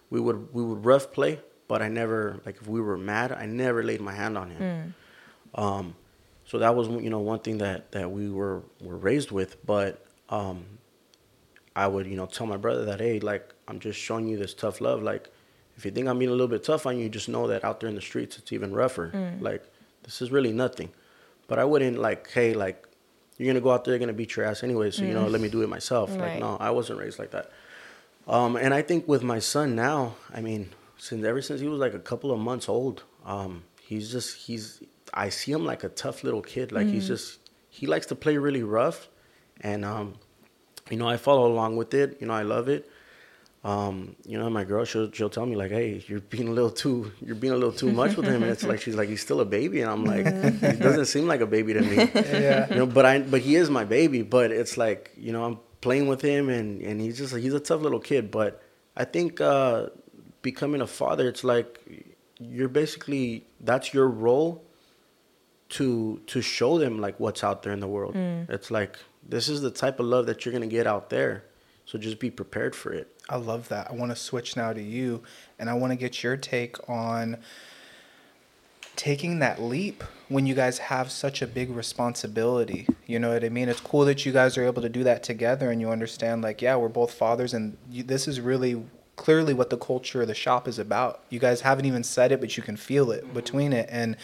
we would we would rough play, but I never like if we were mad, I never laid my hand on him. Um, so that was you know one thing that that we were were raised with, but um, I would you know tell my brother that hey like I'm just showing you this tough love like if you think I'm being a little bit tough on you, just know that out there in the streets it's even rougher. Like this is really nothing. But I wouldn't like hey like you're gonna go out there, you're gonna beat your ass anyway, so you know let me do it myself. Like no, I wasn't raised like that. Um, and I think with my son now, I mean, since ever since he was like a couple of months old, um, he's just he's I see him like a tough little kid. Like he's just he likes to play really rough, and um, you know I follow along with it. You know I love it. Um, you know my girl she'll she'll tell me like, hey, you're being a little too you're being a little too much with him, and it's like she's like he's still a baby, and I'm like he doesn't seem like a baby to me. Yeah. You know, but I but he is my baby. But it's like you know I'm playing with him, and and he's just he's a tough little kid. But I think uh, becoming a father, it's like you're basically that's your role to to show them like what's out there in the world. Mm. It's like this is the type of love that you're gonna get out there. So just be prepared for it. I love that. I want to switch now to you, and I want to get your take on taking that leap when you guys have such a big responsibility. You know what I mean? It's cool that you guys are able to do that together, and you understand, like, yeah, we're both fathers, and you, this is really clearly what the culture of the shop is about. You guys haven't even said it, but you can feel it between it, and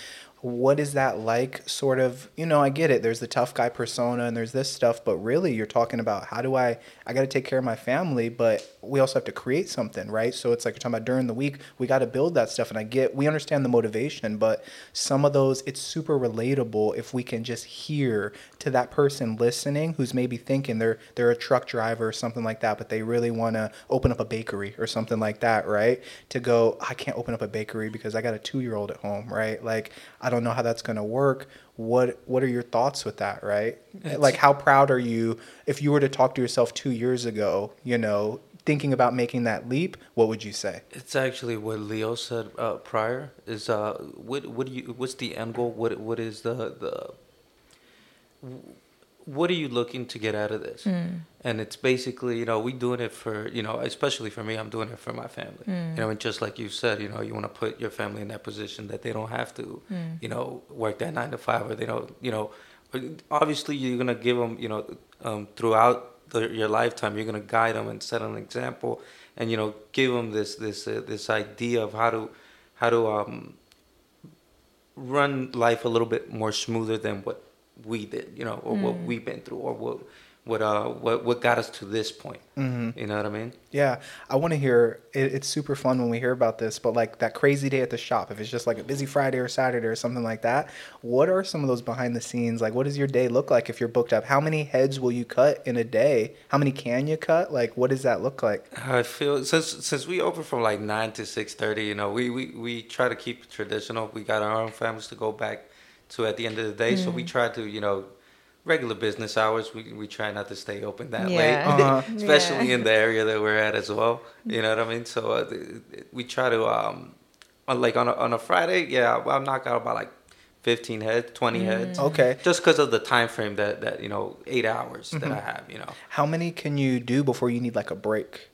what is that like sort of you know i get it there's the tough guy persona and there's this stuff but really you're talking about how do i i got to take care of my family but we also have to create something right? So it's like you're talking about during the week we got to build that stuff and i get we understand the motivation but some of those it's super relatable if we can just hear to that person listening who's maybe thinking they're they're a truck driver or something like that but they really want to open up a bakery or something like that right? To go i can't open up a bakery because i got a two year old at home right? Like i don't know how that's going to work what what are your thoughts with that right like how proud are you if you were to talk to yourself two years ago you know thinking about making that leap what would you say It's actually what Leo said uh, prior. Is uh, what what do you? What's the end goal? What what is the the? What are you looking to get out of this? And it's basically, you know, we doing it for, you know, especially for me, I'm doing it for my family. You know, and just like you said, you know, you want to put your family in that position that they don't have to, you know, work that nine to five or they don't, you know, obviously you're gonna give them, you know, um, throughout the, your lifetime, you're gonna guide them and set an example, and you know, give them this this uh, this idea of how to how to um, run life a little bit more smoother than what we did, you know, or what we've been through, or what what uh what what got us to this point. You know what I mean? Yeah, I want to hear. It, it's super fun when we hear about this, but like that crazy day at the shop, if it's just like a busy Friday or Saturday or something like that, what are some of those behind the scenes? Like, what does your day look like if you're booked up? How many heads will you cut in a day? How many can you cut? Like, what does that look like? I feel since since we open from like nine to six thirty, you know, we, we we try to keep it traditional. We got our own families to go back to at the end of the day, so we try to you know regular business hours. We we try not to stay open that Yeah. late, Uh-huh. especially Yeah. in the area that we're at as well. You know what I mean? So uh, th- th- we try to um, like on a, on a Friday, yeah, I'll, I'll knock out about like fifteen heads, twenty heads. Okay. Just because of the time frame that that you know eight hours that I have, you know. How many can you do before you need like a break?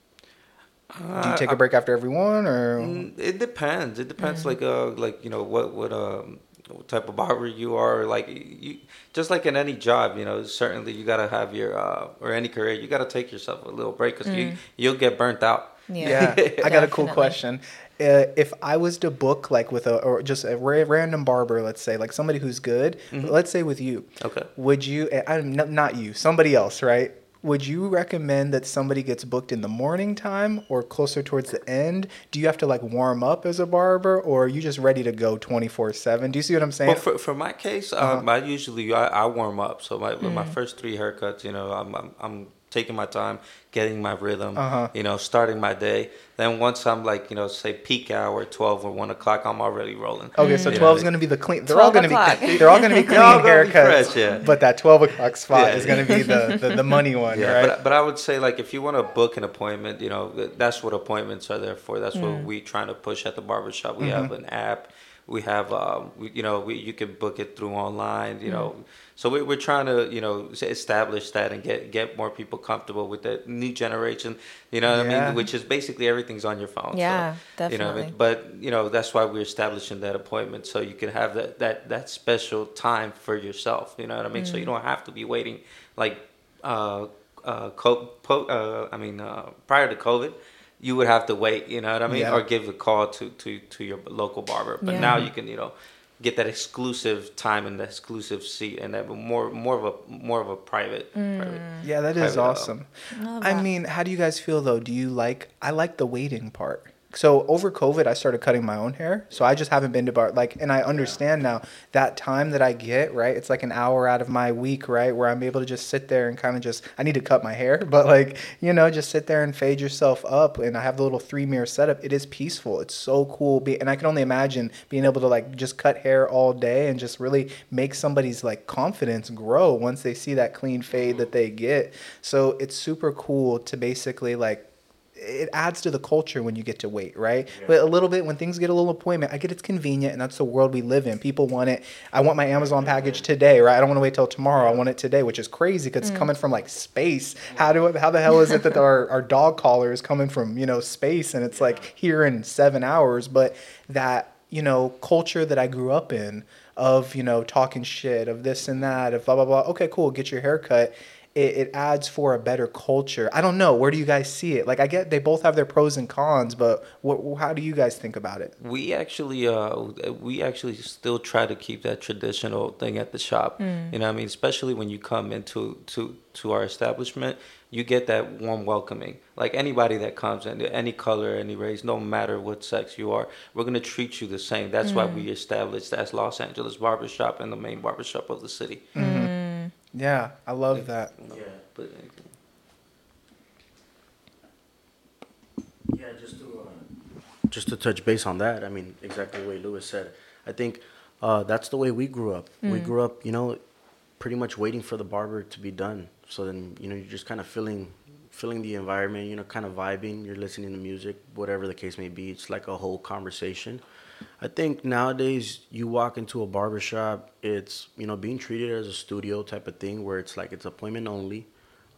Do you Uh, take a break after every one, or Mm, It depends. It depends, like uh, like you know what what um what type of barber you are. Like you, just like in any job, you know, certainly you gotta have your uh or any career, you gotta take yourself a little break because you you'll get burnt out. Yeah, I got a cool question. Uh, if I was to book like with a or just a ra- random barber, let's say like somebody who's good, let's say with you, Okay. would you? eh, I, not not you, somebody else, right? Would you recommend that somebody gets booked in the morning time or closer towards the end? Do you have to like warm up as a barber, or are you just ready to go twenty four seven? Do you see what I'm saying? Well, for for my case, um, I usually I, I warm up. So my my first three haircuts, you know, I'm I'm, I'm taking my time, getting my rhythm, Uh-huh. you know, starting my day. Then once I'm like, you know, say peak hour, twelve or one o'clock, I'm already rolling. Okay, so 12 is going to be the clean. They're all going to be. They're all going to be clean They're all gonna be haircuts. fresh, yeah. But that 12 o'clock spot Yeah. is going to be the, the, the money one, Yeah, right? but but I would say like if you want to book an appointment, you know that's what appointments are there for. That's what we trying to push at the barbershop. We have an app. We have um, we, you know we, you can book it through online. You know, so we, we're trying to you know establish that and get get more people comfortable with the new generation. You know what I mean? Which is basically everything's on your phone. Yeah, so, You know what I mean? But you know that's why we're establishing that appointment so you can have that that that special time for yourself. You know what I mean? So you don't have to be waiting like uh uh, co- po- uh I mean uh prior to COVID. You would have to wait, you know what I mean, Yeah. or give a call to, to, to your local barber. But Yeah. now you can, you know, get that exclusive time and the exclusive seat, and that more more of a more of a private. private Yeah, that is private, uh, awesome. love I mean, how do you guys feel though? Do you like? I like the waiting part. So over COVID, I started cutting my own hair. So I just haven't been to bar like, and I understand now that time that I get right. It's like an hour out of my week, right, where I'm able to just sit there and kind of just. I need to cut my hair, but like you know, just sit there and fade yourself up. And I have the little three mirror setup. It is peaceful. It's so cool. Be, and I can only imagine being able to like just cut hair all day and just really make somebody's like confidence grow once they see that clean fade that they get. So it's super cool to basically like it adds to the culture when you get to wait, right? But a little bit when things get a little appointment, I get it's convenient and that's the world we live in. People want it. I want my Amazon package today, right? I don't want to wait till tomorrow. I want it today, which is crazy because it's mm. coming from like space. How do how the hell is it that our, our dog collar is coming from, you know, space and it's like here in seven hours? But that, you know, culture that I grew up in of, you know, talking shit, of this and that, of blah, blah, blah. Okay, cool. Get your hair cut it, it adds for a better culture. I don't know. Where do you guys see it? Like, I get they both have their pros and cons, but what, how do you guys think about it? We actually, uh, we actually still try to keep that traditional thing at the shop. Mm. You know, what I mean, especially when you come into to to our establishment, you get that warm welcoming. Like anybody that comes in, any color, any race, no matter what sex you are, we're gonna treat you the same. That's why mm. we established that's Los Angeles Barbershop and the main barbershop of the city. Mm-hmm. Yeah, I love that. Yeah. But Yeah, just to uh, just to touch base on that, I mean, exactly the way Luis said. I think uh, that's the way we grew up. We grew up, you know, pretty much waiting for the barber to be done. So then, you know, you're just kind of filling feeling the environment, you know, kind of vibing. You're listening to music, whatever the case may be. It's like a whole conversation. I think nowadays you walk into a barbershop, it's you know being treated as a studio type of thing where it's like it's appointment only.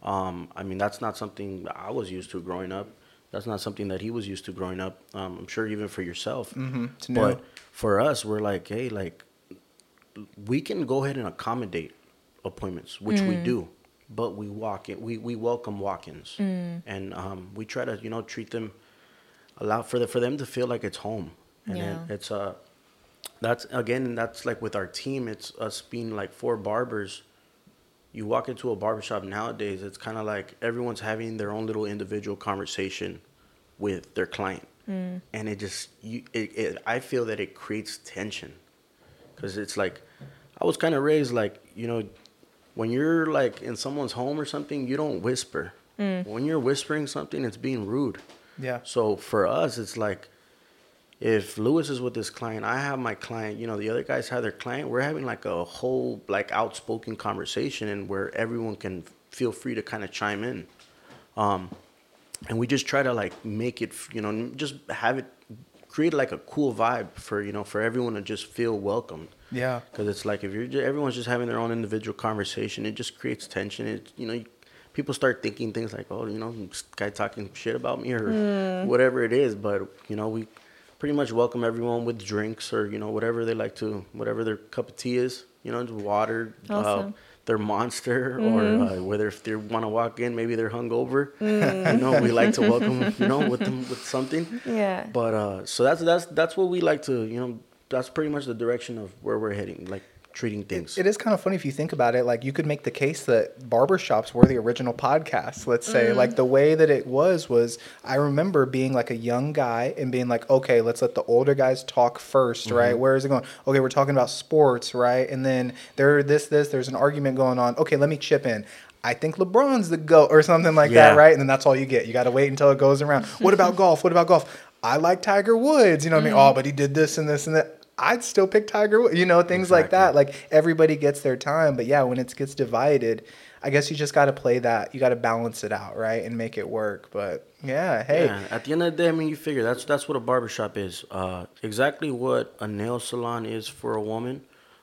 Um, I mean that's not something I was used to growing up. That's not something that he was used to growing up. Um, I'm sure even for yourself. Mm-hmm. But for us, we're like, hey, like we can go ahead and accommodate appointments, which we do, but we walk in. We we welcome walk-ins, and um, we try to you know treat them, allow for the for them to feel like it's home, and Yeah. it, it's uh that's again that's like with our team. It's us being like four barbers. You walk into a barbershop nowadays, it's kind of like everyone's having their own little individual conversation with their client, and it just you. It, it, I feel that it creates tension because it's like I was kind of raised like you know when you're like in someone's home or something, you don't whisper. When you're whispering something, it's being rude. Yeah. So for us, it's like if Luis is with his client, I have my client. You know, the other guys have their client. We're having like a whole like outspoken conversation, and where everyone can feel free to kind of chime in. Um, and we just try to like make it, you know, just have it create like a cool vibe for you know for everyone to just feel welcomed. Yeah. Because it's like if you're ju- everyone's just having their own individual conversation, it just creates tension. It you know people start thinking things like oh you know this guy talking shit about me or whatever it is. But you know we pretty much welcome everyone with drinks or you know whatever they like to whatever their cup of tea is. You know, just water, uh, their monster, or uh, whether if they want to walk in, maybe they're hungover. you know, we like to welcome you know with them with something. Yeah. But uh, so that's that's that's what we like to you know. That's pretty much the direction of where we're heading, like treating things. It is kind of funny if you think about it. Like you could make the case that barbershops were the original podcast. Let's say, like mm. the way that it was was. I remember being like a young guy and being like, okay, let's let the older guys talk 1st right? Mm-hmm. Where is it going? Okay, we're talking about sports, right? And then there, this, this. There's an argument going on. Okay, let me chip in. I think LeBron's the goat or something like Yeah. that, right? And then that's all you get. You got to wait until it goes around. What about golf? What about golf? I like Tiger Woods. You know what I mean? Mm-hmm. Oh, but he did this and this and that. I'd still pick Tiger Woods. You know, things like that. Like everybody gets their time, but yeah, when it gets divided, I guess you just got to play that. You got to balance it out, right, and make it work. But yeah, hey, Yeah, at the end of the day, I mean, you figure that's that's what a barbershop is. Uh, exactly what a nail salon is for a woman.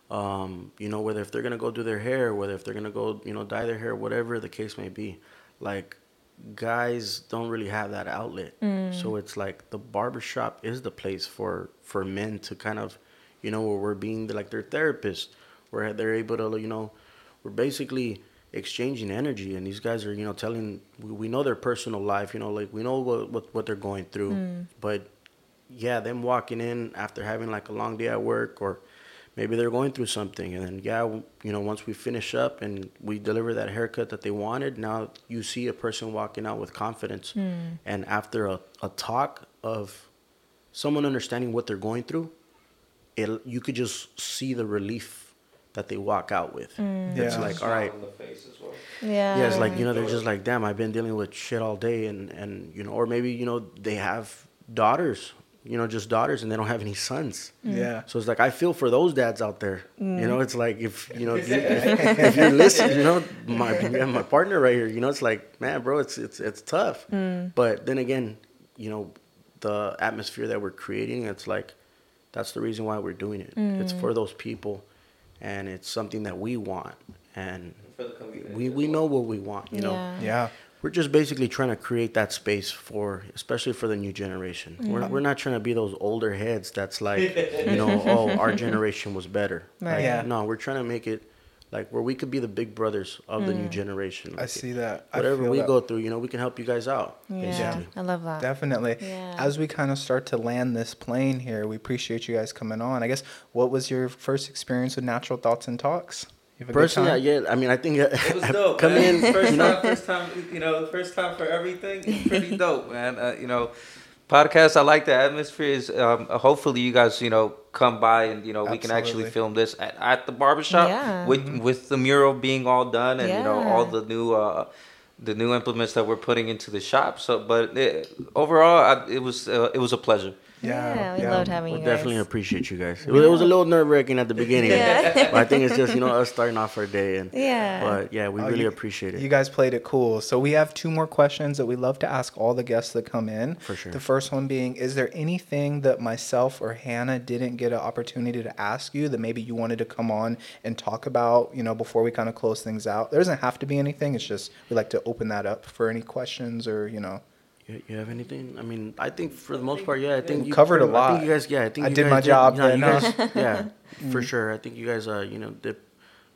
Um, you know, whether if they're gonna go do their hair, whether if they're gonna go, you know, dye their hair, whatever the case may be. Like, guys don't really have that outlet, mm. so it's like the barbershop is the place for for men to kind of, you know, where we're being like their therapist, where they're able to, you know, we're basically exchanging energy and these guys are you know telling we, we know their personal life you know like we know what what, what they're going through. Mm. But yeah them walking in after having like a long day at work or maybe they're going through something. And then yeah you know once we finish up and we deliver that haircut that they wanted now you see a person walking out with confidence. Hmm. And after a, a talk of someone understanding what they're going through it you could just see the relief that they walk out with. Hmm. It's Yeah. like all right Smile in the face as well. Yeah. yeah, it's like you know they're just like, damn, I've been dealing with shit all day, and and you know, or maybe you know they have daughters, you know, just daughters, and they don't have any sons. Mm. yeah. So it's like I feel for those dads out there. You mm. know, it's like if you know if, you, if, if you're listening, you know, my my partner right here, you know, it's like man, bro, it's it's it's tough. Mm. But then again, you know, the atmosphere that we're creating, it's like that's the reason why we're doing it. It's for those people, and it's something that we want, and For the we we know what we want. You know, Yeah. Yeah. We're just basically trying to create that space for, especially for the new generation. We're we're not trying to be those older heads that's like, you know, oh, our generation was better. Right. Like, Yeah. No, we're trying to make it like where we could be the big brothers of the new mm. generation. I see that. Whatever we that. go through, you know, we can help you guys out. Yeah. Basically. I love that. Definitely. Yeah. As we kind of start to land this plane here, we appreciate you guys coming on. I guess what was your first experience with Natural Thoughts and Talks? You have a good Personally, time? yeah, I mean, I think It was dope, come man. in, First time, first time, you know, first time for everything. It's pretty dope, man. Uh, you know, podcast. I like the atmosphere. Is um, hopefully you guys, you know, come by and you know we can actually film this at, at the barbershop Yeah. with with the mural being all done and you know all the new uh the new implements that we're putting into the shop. So, but it, overall, I, it was uh, it was a pleasure. Yeah, we loved having you. We you definitely guys. appreciate you guys. It was, it was a little nerve wracking at the beginning, Yeah. but I think it's just you know us starting off our day, and Yeah. But yeah, we Oh, really you- appreciate it. You guys played it cool. So we have two more questions that we love to ask all the guests that come in. For sure. The first one being, is there anything that myself or Hannah didn't get an opportunity to ask you that maybe you wanted to come on and talk about, you know, before we kind of close things out? There doesn't have to be anything. It's just we like to open that up for any questions or, you know. You, you have anything? I mean, I think for the most part, yeah. I think you covered a pretty- I think lot. you guys, yeah. I think I you did guys my job no, then, you guys, yeah, for sure. I think you guys, uh, you know, did,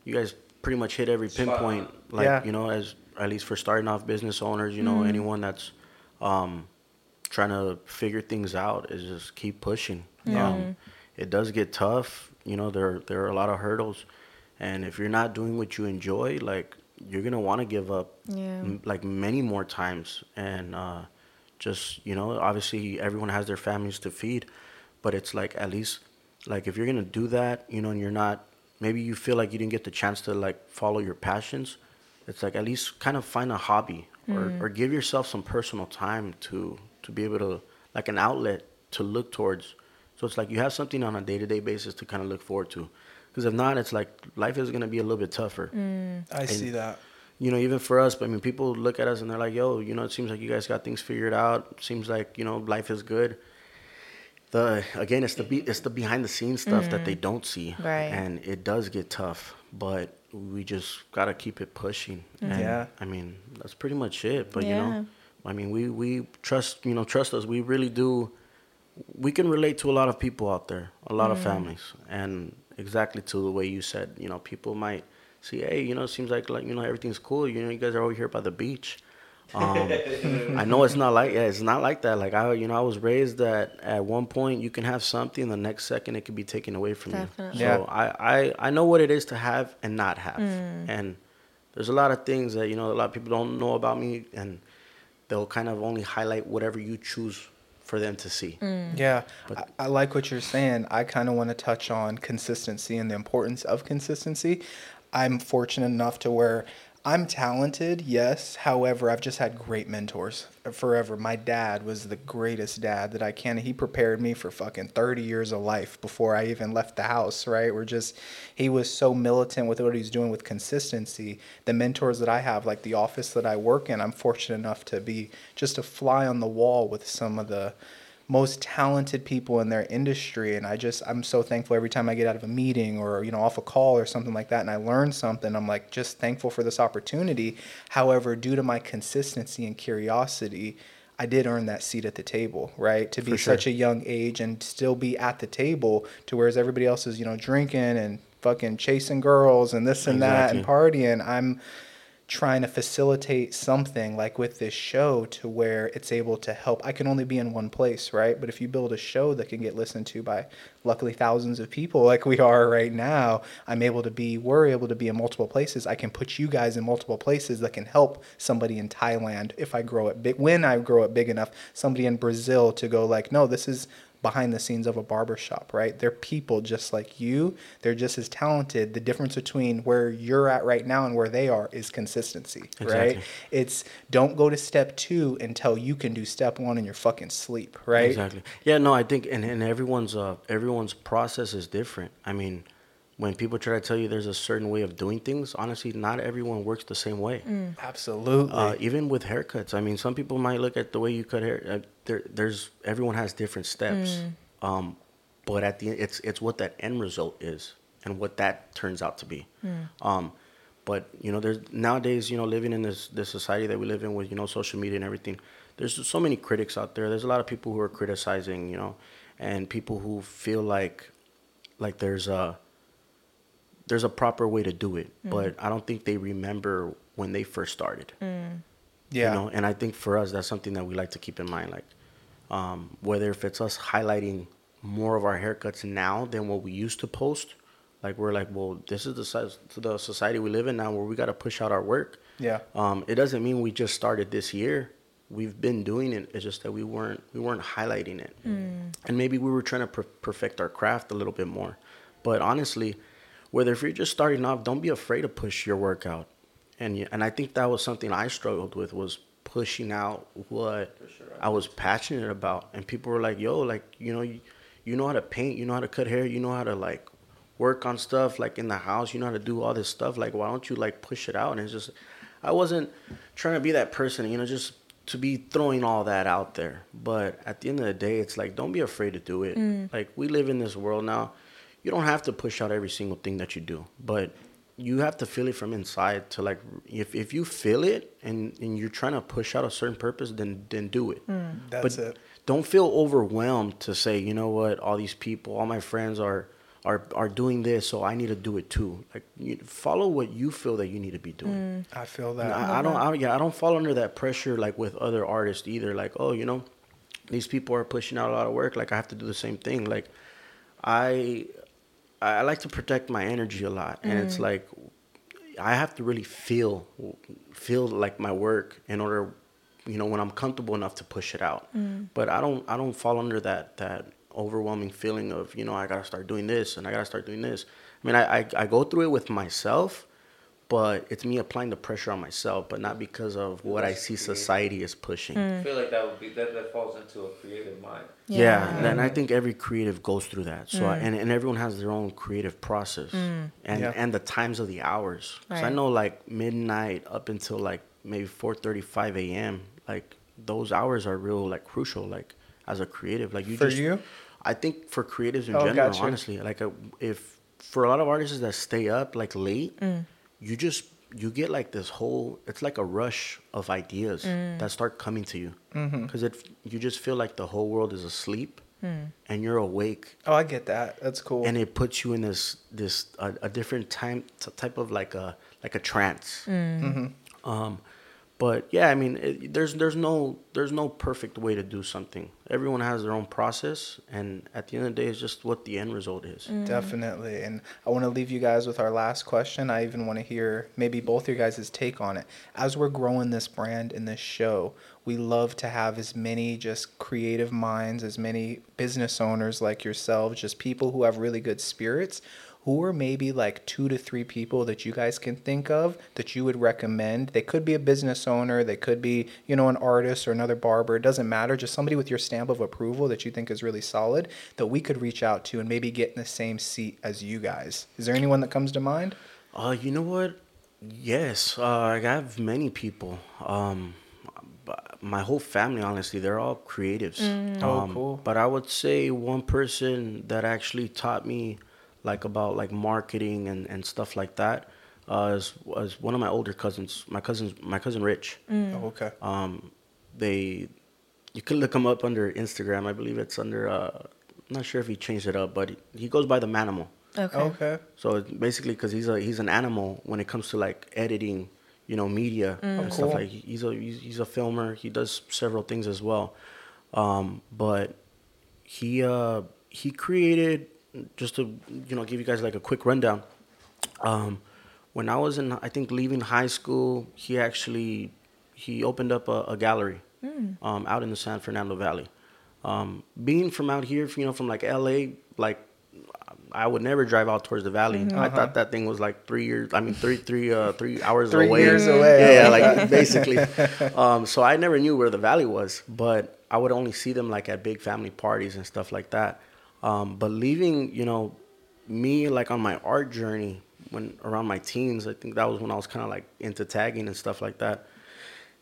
you guys pretty much hit every pinpoint. Like Yeah. you know, as at least for starting off business owners, you know, anyone that's um, trying to figure things out is just keep pushing. Um, it does get tough. You know, there there are a lot of hurdles, and if you're not doing what you enjoy, like you're gonna want to give up Yeah. m- like many more times and uh just you know obviously everyone has their families to feed but it's like at least like if you're gonna do that you know and you're not maybe you feel like you didn't get the chance to like follow your passions it's like at least kind of find a hobby or, mm. or give yourself some personal time to to be able to like an outlet to look towards. So it's like you have something on a day-to-day basis to kind of look forward to. Because if not it's like life is gonna be a little bit tougher. Mm. I see that. You know, even for us, but I mean, people look at us and they're like, yo, you know, it seems like you guys got things figured out. Seems like, you know, life is good. The again, it's the be, it's the behind the scenes stuff that they mm-hmm. don't see, Right. And it does get tough, but we just gotta keep it pushing. Mm-hmm. And, Yeah. I mean, that's pretty much it. But you know, I mean, we we trust, you know, trust us. We really do. We can relate to a lot of people out there, a lot of mm-hmm. families, and exactly to the way you said. You know, people might see, hey, you know, it seems like like you know everything's cool. You know, you guys are over here by the beach. Um, I know it's not like yeah, it's not like that. Like I, you know, I was raised that at one point you can have something, the next second it could be taken away from Definitely. you. So Yeah. I, I, I know what it is to have and not have, and there's a lot of things that you know a lot of people don't know about me, and they'll kind of only highlight whatever you choose for them to see. Yeah, But- I, I like what you're saying. I kind of want to touch on consistency and the importance of consistency. I'm fortunate enough to where I'm talented, yes. However, I've just had great mentors forever. My dad was the greatest dad that I can. He prepared me for fucking 30 years of life before I even left the house, right? We're just, he was so militant with what he was doing with consistency. The mentors that I have, like the office that I work in, I'm fortunate enough to be just a fly on the wall with some of the most talented people in their industry and i just i'm so thankful every time i get out of a meeting or you know off a call or something like that and i learn something i'm like just thankful for this opportunity. However due to my consistency and curiosity i did earn that seat at the table right? To be sure. such a young age and still be at the table to whereas everybody else is you know drinking and fucking chasing girls and this and that and partying i'm trying to facilitate something like with this show to where it's able to help. I can only be in one place, right? But if you build a show that can get listened to by luckily thousands of people like we are right now, I'm able to be, we're able to be in multiple places. I can put you guys in multiple places that can help somebody in Thailand if I grow it big, when I grow it big enough, somebody in Brazil to go like, no, this is behind the scenes of a barbershop, right? They're people just like you. They're just as talented. The difference between where you're at right now and where they are is consistency, right? It's don't go to step two until you can do step one in your fucking sleep, right? Exactly. Yeah, no, I think and, and everyone's uh everyone's process is different. I mean, when people try to tell you there's a certain way of doing things, honestly, not everyone works the same way. Absolutely. Uh, even with haircuts, I mean, some people might look at the way you cut hair. Uh, there, there's everyone has different steps, um, but at the end, it's it's what that end result is and what that turns out to be. Um, but you know, there's nowadays, you know, living in this this society that we live in with you know social media and everything. There's so many critics out there. There's a lot of people who are criticizing, you know, and people who feel like like there's a there's a proper way to do it, but I don't think they remember when they first started. Yeah. you know and i think for us that's something that we like to keep in mind like um, whether if it's us highlighting more of our haircuts now than what we used to post like we're like well this is the size the society we live in now where we got to push out our work. Yeah. um, it doesn't mean we just started this year. We've been doing it. It's just that we weren't we weren't highlighting it. And maybe we were trying to per- perfect our craft a little bit more. But honestly whether if you're just starting off don't be afraid to push your workout and and I think that was something I struggled with was pushing out what I was passionate about, and people were like, "Yo, like you know, you, you know how to paint, you know how to cut hair, you know how to like work on stuff like in the house, you know how to do all this stuff. Like, why don't you like push it out?" And it's just, I wasn't trying to be that person, you know, just to be throwing all that out there. But at the end of the day, it's like, don't be afraid to do it. Mm. Like, we live in this world now. You don't have to push out every single thing that you do, but you have to feel it from inside to like if, if you feel it and, and you're trying to push out a certain purpose then then do it hmm. That's but it. don't feel overwhelmed to say you know what all these people all my friends are are are doing this so i need to do it too like you follow what you feel that you need to be doing hmm. I feel that. I, I don't, I don't, yeah, I don't fall under that pressure like with other artists either. Like, oh, you know, these people are pushing out a lot of work. Like, I have to do the same thing. Like, I, I like to protect my energy a lot, and it's mm. like, I have to really feel, feel like my work in order, you know, when I'm comfortable enough to push it out. Mm. But I don't, I don't fall under that that overwhelming feeling of, you know, I gotta start doing this and I gotta start doing this. I mean, I, I, I go through it with myself but it's me applying the pressure on myself, but not because of what I see society is pushing. I feel like that would be that, that falls into a creative mind. Yeah, Yeah. and I think every creative goes through that. So I, hmm. and and everyone has their own creative process, hmm. and Yeah. and the times of the hours. 'Cause I know like midnight up until like maybe four thirty five a.m. Like those hours are real like crucial. Like as a creative, like you For just. you? I think for creatives in Oh, general, gotcha. honestly, like a, if for a lot of artists that stay up like late, you just you get like this whole it's like a rush of ideas mm. that start coming to you mm-hmm. because it you just feel like the whole world is asleep mm. and you're awake Oh, I get that. That's cool. and it puts you in this this a, a different time t- type of like a like a trance. Mm. Um, but yeah, I mean, it, there's there's no there's no perfect way to do something. Everyone has their own process, and at the end of the day, it's just what the end result is. Mm-hmm. Definitely. And I want to leave you guys with our last question. I even want to hear maybe both your guys' take on it. As we're growing this brand and this show, we love to have as many just creative minds, as many business owners like yourselves, just people who have really good spirits. Who are maybe like two to three people that you guys can think of that you would recommend? They could be a business owner, they could be, you know, an artist or another barber. It doesn't matter. Just somebody with your stamp of approval that you think is really solid that we could reach out to and maybe get in the same seat as you guys. Is there anyone that comes to mind? Uh, you know what? Yes, uh, I have many people. Um, but my whole family, honestly, they're all creatives. Oh, Um, cool. But I would say one person that actually taught me, like about like marketing and, and stuff like that, uh, is, was one of my older cousins. My cousins, my cousin Rich. Oh, okay. Um, they, you can look him up under Instagram. I believe it's under. Uh, I'm not sure if he changed it up, but he, he goes by the Manimal. Okay. Okay. So basically, because he's a he's an animal when it comes to like editing, you know, media and Oh, stuff like. He's a he's, he's a filmer. He does several things as well, um, but he uh, he created just to you know give you guys like a quick rundown. Um, when I was in, I think leaving high school, he actually he opened up a, a gallery um, out in the San Fernando Valley. Um, being from out here, you know, from like LA, like I would never drive out towards the valley. I thought that thing was like three years. I mean, three, three, uh, three hours Three away. years away, Yeah, yeah, like like basically. Um, so I never knew where the valley was, but I would only see them like at big family parties and stuff like that. Um, but leaving, you know, me like on my art journey when around my teens, I think that was when I was kind of like into tagging and stuff like that.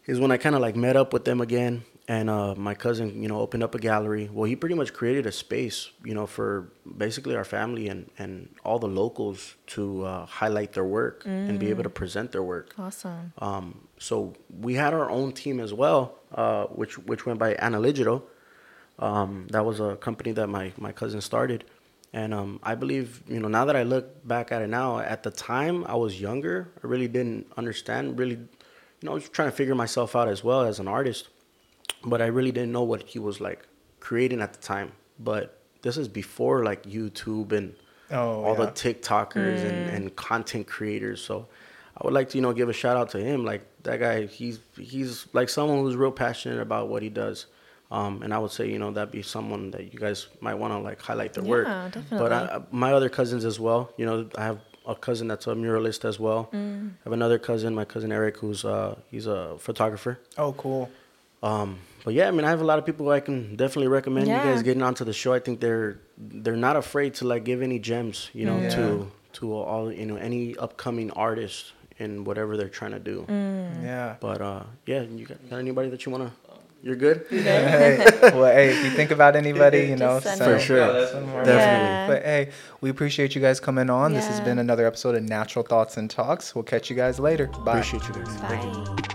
Is when I kind of like met up with them again, and uh, my cousin, you know, opened up a gallery. Well, he pretty much created a space, you know, for basically our family and and all the locals to uh, highlight their work and be able to present their work. Awesome. Um, so we had our own team as well, uh, which which went by Analygido. Um, that was a company that my, my cousin started. And um, I believe, you know, now that I look back at it now, at the time I was younger, I really didn't understand, really, you know, I was trying to figure myself out as well as an artist. But I really didn't know what he was like creating at the time. But this is before like YouTube and Oh, all the yeah. TikTokers and, and content creators. So I would like to, you know, give a shout out to him. Like that guy, he's he's like someone who's real passionate about what he does. Um, and I would say, you know, that'd be someone that you guys might want to like highlight their work. Yeah, But I, my other cousins as well, you know, I have a cousin that's a muralist as well. I have another cousin, my cousin Eric, who's uh, he's a photographer. Oh, cool. Um, but yeah, I mean, I have a lot of people I can definitely recommend you guys getting onto the show. I think they're they're not afraid to like give any gems, you know, Yeah. to to all you know any upcoming artist in whatever they're trying to do. Yeah. But uh, yeah, you got, got anybody that you wanna? You're good. hey, well, hey, if you think about anybody, you know, send send For sure. Yeah, that's Definitely. Yeah. But hey, we appreciate you guys coming on. This has been another episode of Natural Thoughts and Talks. We'll catch you guys later. Bye. Appreciate you guys. Bye.